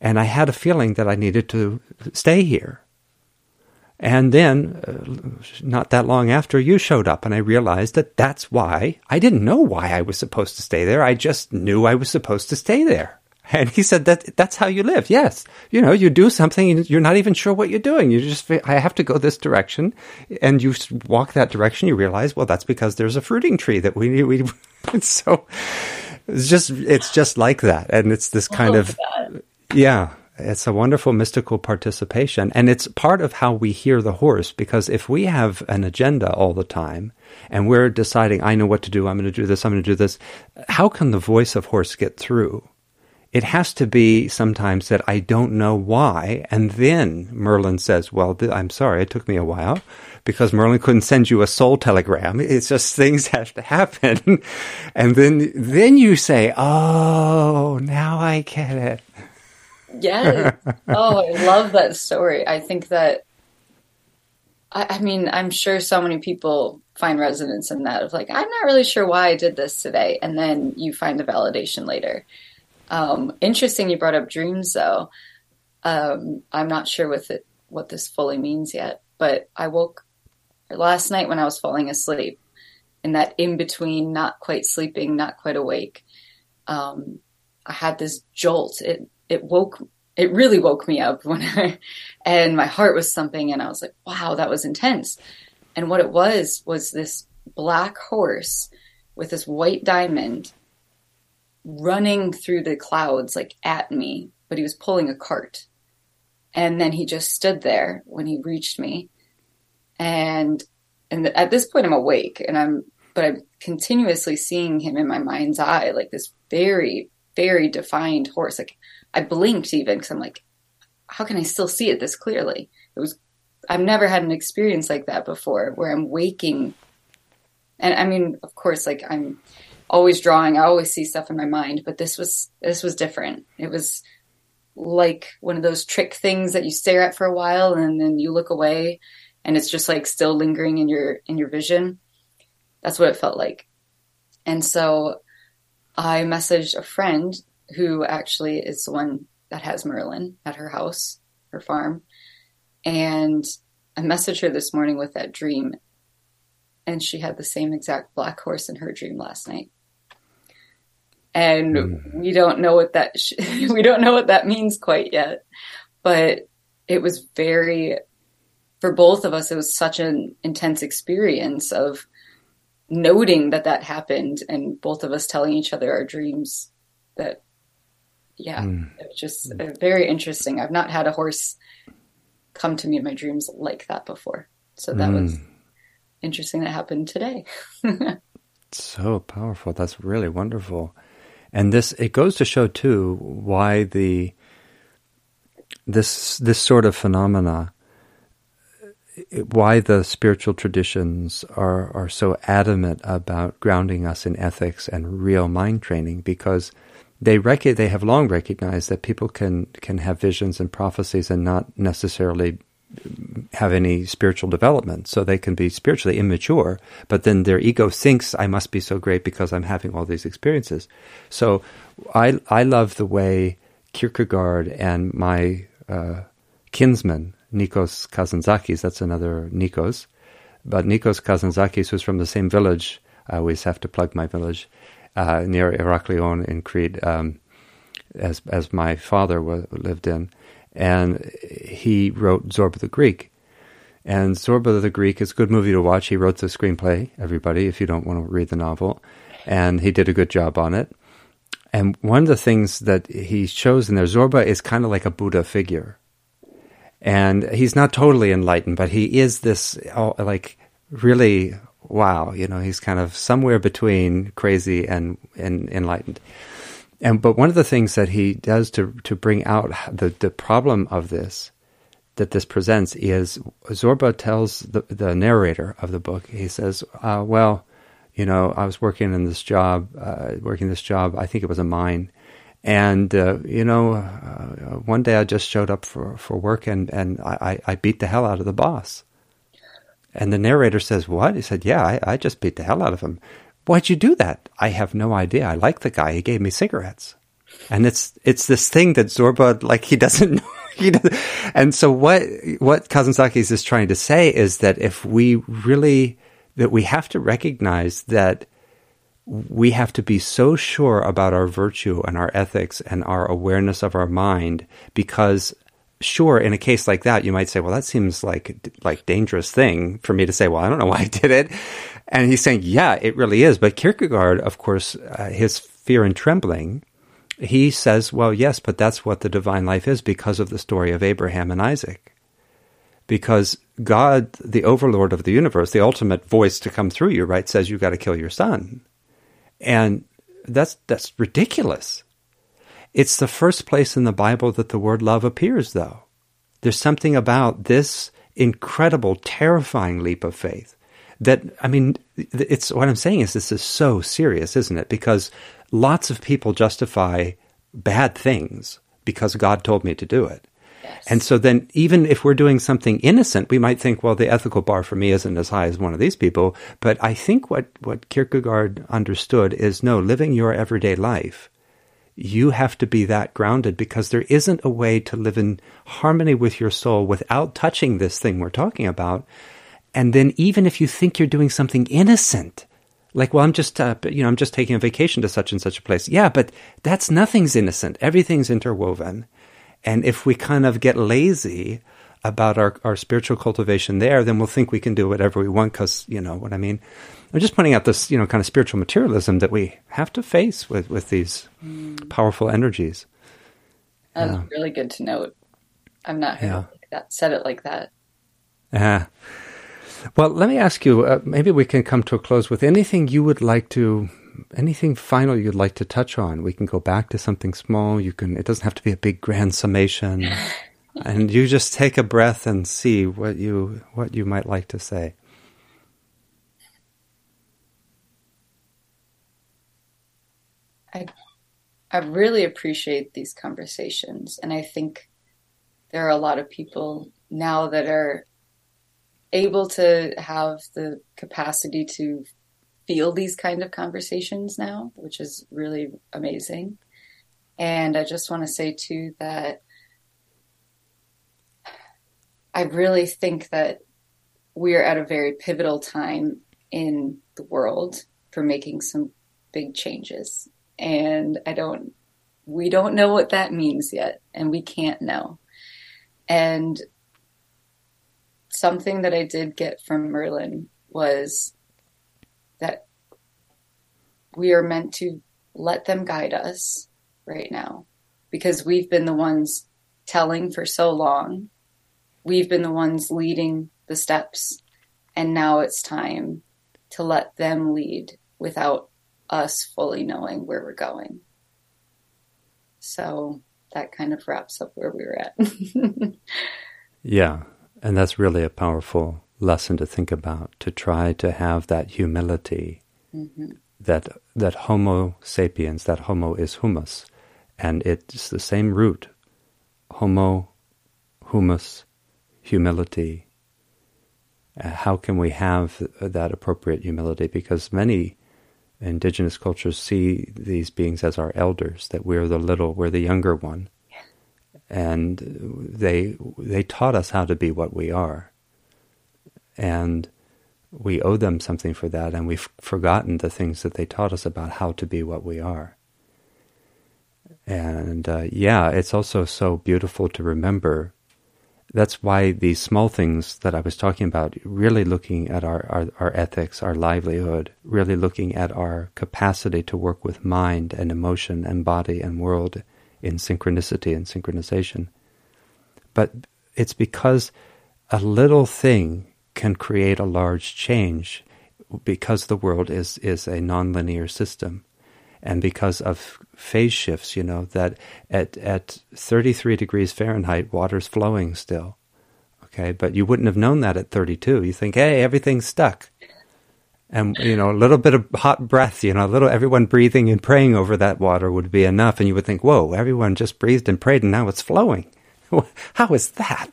and I had a feeling that I needed to stay here. And then, uh, not that long after, you showed up, and I realized that that's why I didn't know why I was supposed to stay there. I just knew I was supposed to stay there. And he said that that's how you live. Yes. You know, you do something you're not even sure what you're doing. You just, I have to go this direction. And you walk that direction. You realize, well, that's because there's a fruiting tree that we, we, [laughs] so it's just, it's just like that. And it's this kind of, that. yeah, it's a wonderful mystical participation. And it's part of how we hear the horse because if we have an agenda all the time and we're deciding, I know what to do, I'm going to do this, I'm going to do this, how can the voice of horse get through? it has to be sometimes that I don't know why. And then Merlin says, Well, th- I'm sorry, it took me a while because Merlin couldn't send you a soul telegram. [laughs] It's just things [laughs] have to happen. and then, then you say, Oh, now I get it. Yeah. oh, I love that story. I think that, I, I mean, I'm sure so many people find resonance in that of like, I'm not really sure why I did this today. And then you find the validation later. Um, interesting you brought up dreams though. Um, I'm not sure with it, what this fully means yet, but I woke last night when I was falling asleep in that in between, not quite sleeping, not quite awake. Um, I had this jolt. It, it woke, it really woke me up when I, and my heart was thumping and I was like, wow, that was intense. And what it was, was this black horse with this white diamond running through the clouds like at me, but he was pulling a cart. And then he just stood there when he reached me. And and at this point I'm awake and I'm but I'm continuously seeing him in my mind's eye like this very very defined horse. Like I blinked even because I'm like how can I still see it this clearly? It was I've never had an experience like that before where I'm waking and I mean, of course, like I'm always drawing. I always see stuff in my mind, but this was this was different. It was like one of those trick things that you stare at for a while and then you look away and it's just like still lingering in your in your vision. That's what it felt like. And so I messaged a friend who actually is the one that has Merlin at her house, her farm. And I messaged her this morning with that dream. And she had the same exact black horse in her dream last night and mm. we don't know what that sh- [laughs] we don't know what that means quite yet but it was very for both of us it was such an intense experience of noting that that happened and both of us telling each other our dreams that yeah mm. it was just mm. very interesting i've not had a horse come to me in my dreams like that before so that was hmm. interesting that happened today [laughs] so powerful that's really wonderful and this it goes to show too why the this this sort of phenomena why the spiritual traditions are are so adamant about grounding us in ethics and real mind training because they rec- they have long recognized that people can can have visions and prophecies and not necessarily have any spiritual development. So they can be spiritually immature, but then their ego thinks I must be so great because I'm having all these experiences. So I I love the way Kierkegaard and my uh, kinsman Nikos Kazantzakis, that's another Nikos, but Nikos Kazantzakis was from the same village. I always have to plug my village uh, near Heraklion in Crete, um, as as my father lived in and he wrote Zorba the Greek. And Zorba the Greek is a good movie to watch. He wrote the screenplay, everybody, if you don't want to read the novel. And he did a good job on it. And one of the things that he shows in there, Zorba is kind of like a Buddha figure. And he's not totally enlightened, but he is this, oh, like, really, wow, you know, he's kind of somewhere between crazy and, and enlightened and but one of the things that he does to to bring out the the problem of this that this presents is Zorba tells the the narrator of the book. He says, uh, "Well, you know, I was working in this job, uh, working this job. I think it was a mine." And uh, you know, uh, one day I just showed up for, for work and, and I, I beat the hell out of the boss. And the narrator says, "What?" He said, "Yeah, I, I just beat the hell out of him." Why'd you do that? I have no idea. I like the guy. He gave me cigarettes. And it's it's this thing that Zorba like he doesn't [laughs] know and so what what Kazantzakis is just trying to say is that if we really that we have to recognize that we have to be so sure about our virtue and our ethics and our awareness of our mind because sure in a case like that you might say well that seems like like dangerous thing for me to say well i don't know [laughs] why i did it. And he's saying yeah it really is. But kierkegaard of course uh, his fear and trembling he says well yes but that's what the divine life is because of the story of abraham and isaac. Because god the overlord of the universe the ultimate voice to come through you right says you got to kill your son. And that's that's ridiculous. It's the first place in the Bible that the word love appears though. There's something about this incredible terrifying leap of faith that I mean it's what I'm saying is this is so serious, isn't it? Because lots of people justify bad things because God told me to do it. And so then, even if we're doing something innocent, we might think, well, the ethical bar for me isn't as high as one of these people. But I think what, what Kierkegaard understood is no, living your everyday life, you have to be that grounded because there isn't a way to live in harmony with your soul without touching this thing we're talking about. And then, even if you think you're doing something innocent, like, well, I'm just, uh, you know, I'm just taking a vacation to such and such a place. Yeah, but that's nothing's innocent. Everything's interwoven. And if we kind of get lazy about our, our spiritual cultivation there, then we'll think we can do whatever we want because, you know what I mean? I'm just pointing out this, you know, kind of spiritual materialism that we have to face with, with these mm. powerful energies. That's yeah. really good to note. I'm not yeah. like that. Said it like that. Yeah. Well, let me ask you. Uh, maybe we can come to a close with anything you would like to anything final you'd like to touch on? We can go back to something small. You can. It doesn't have to be a big grand summation. [laughs] and you just take a breath and see what you what you might like to say. I I really appreciate these conversations and I think there are a lot of people now that are able to have the capacity to feel these kind of conversations now, which is really amazing. And I just want to say too that I really think that we're at a very pivotal time in the world for making some big changes. And I don't, we don't know what that means yet, and we can't know. And something that I did get from Merlin was that we are meant to let them guide us right now because we've been the ones telling for so long. We've been the ones leading the steps. And now it's time to let them lead without us fully knowing where we're going. So that kind of wraps up where we were at. [laughs] yeah. And that's really a powerful lesson to think about to try to have that humility mm-hmm. that that homo sapiens that homo is humus and it's the same root homo humus humility uh, how can we have that appropriate humility because many indigenous cultures see these beings as our elders that we're the little we're the younger one and they they taught us how to be what we are and we owe them something for that, and we've forgotten the things that they taught us about how to be what we are. And uh, yeah, it's also so beautiful to remember. That's why these small things that I was talking about, really looking at our, our, our ethics, our livelihood, really looking at our capacity to work with mind and emotion and body and world in synchronicity and synchronization. But it's because a little thing can create a large change because the world is, is a nonlinear system. And because of phase shifts, you know, that at, at 33 degrees Fahrenheit, water's flowing still. Okay, but you wouldn't have known that at 32. You think, hey, everything's stuck. And, you know, a little bit of hot breath, you know, a little, everyone breathing and praying over that water would be enough. And you would think, whoa, everyone just breathed and prayed and now it's flowing. [laughs] How is that?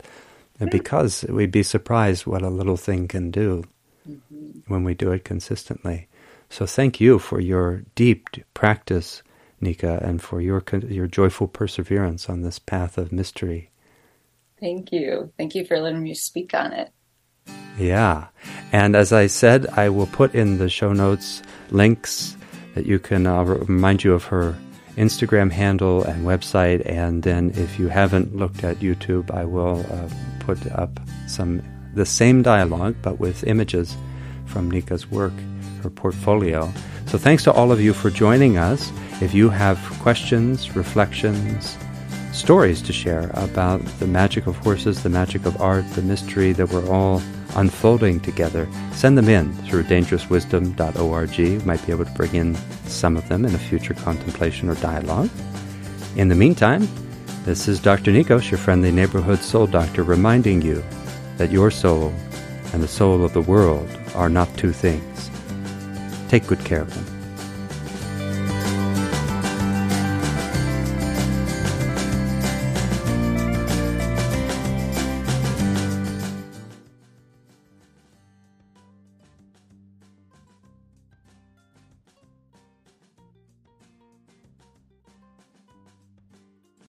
And because we'd be surprised what a little thing can do mm-hmm. when we do it consistently. So thank you for your deep practice, Nica, and for your your joyful perseverance on this path of mystery Thank you. Thank you for letting me speak on it. Yeah. And as I said, I will put in the show notes links that you can uh, remind you of her Instagram handle and website. And then if you haven't looked at YouTube, I will uh, put up some the same dialogue but with images from Nica's work, her portfolio. So thanks to all of you for joining us. If you have questions, reflections, stories to share about the magic of horses, the magic of art, the mystery that we're all unfolding together, send them in through dangerouswisdom.org. You might be able to bring in some of them in a future contemplation or dialogue. In the meantime, this is Dr. Nikos, your friendly neighborhood soul doctor, reminding you that your soul and the soul of the world are not two things. Take good care of them.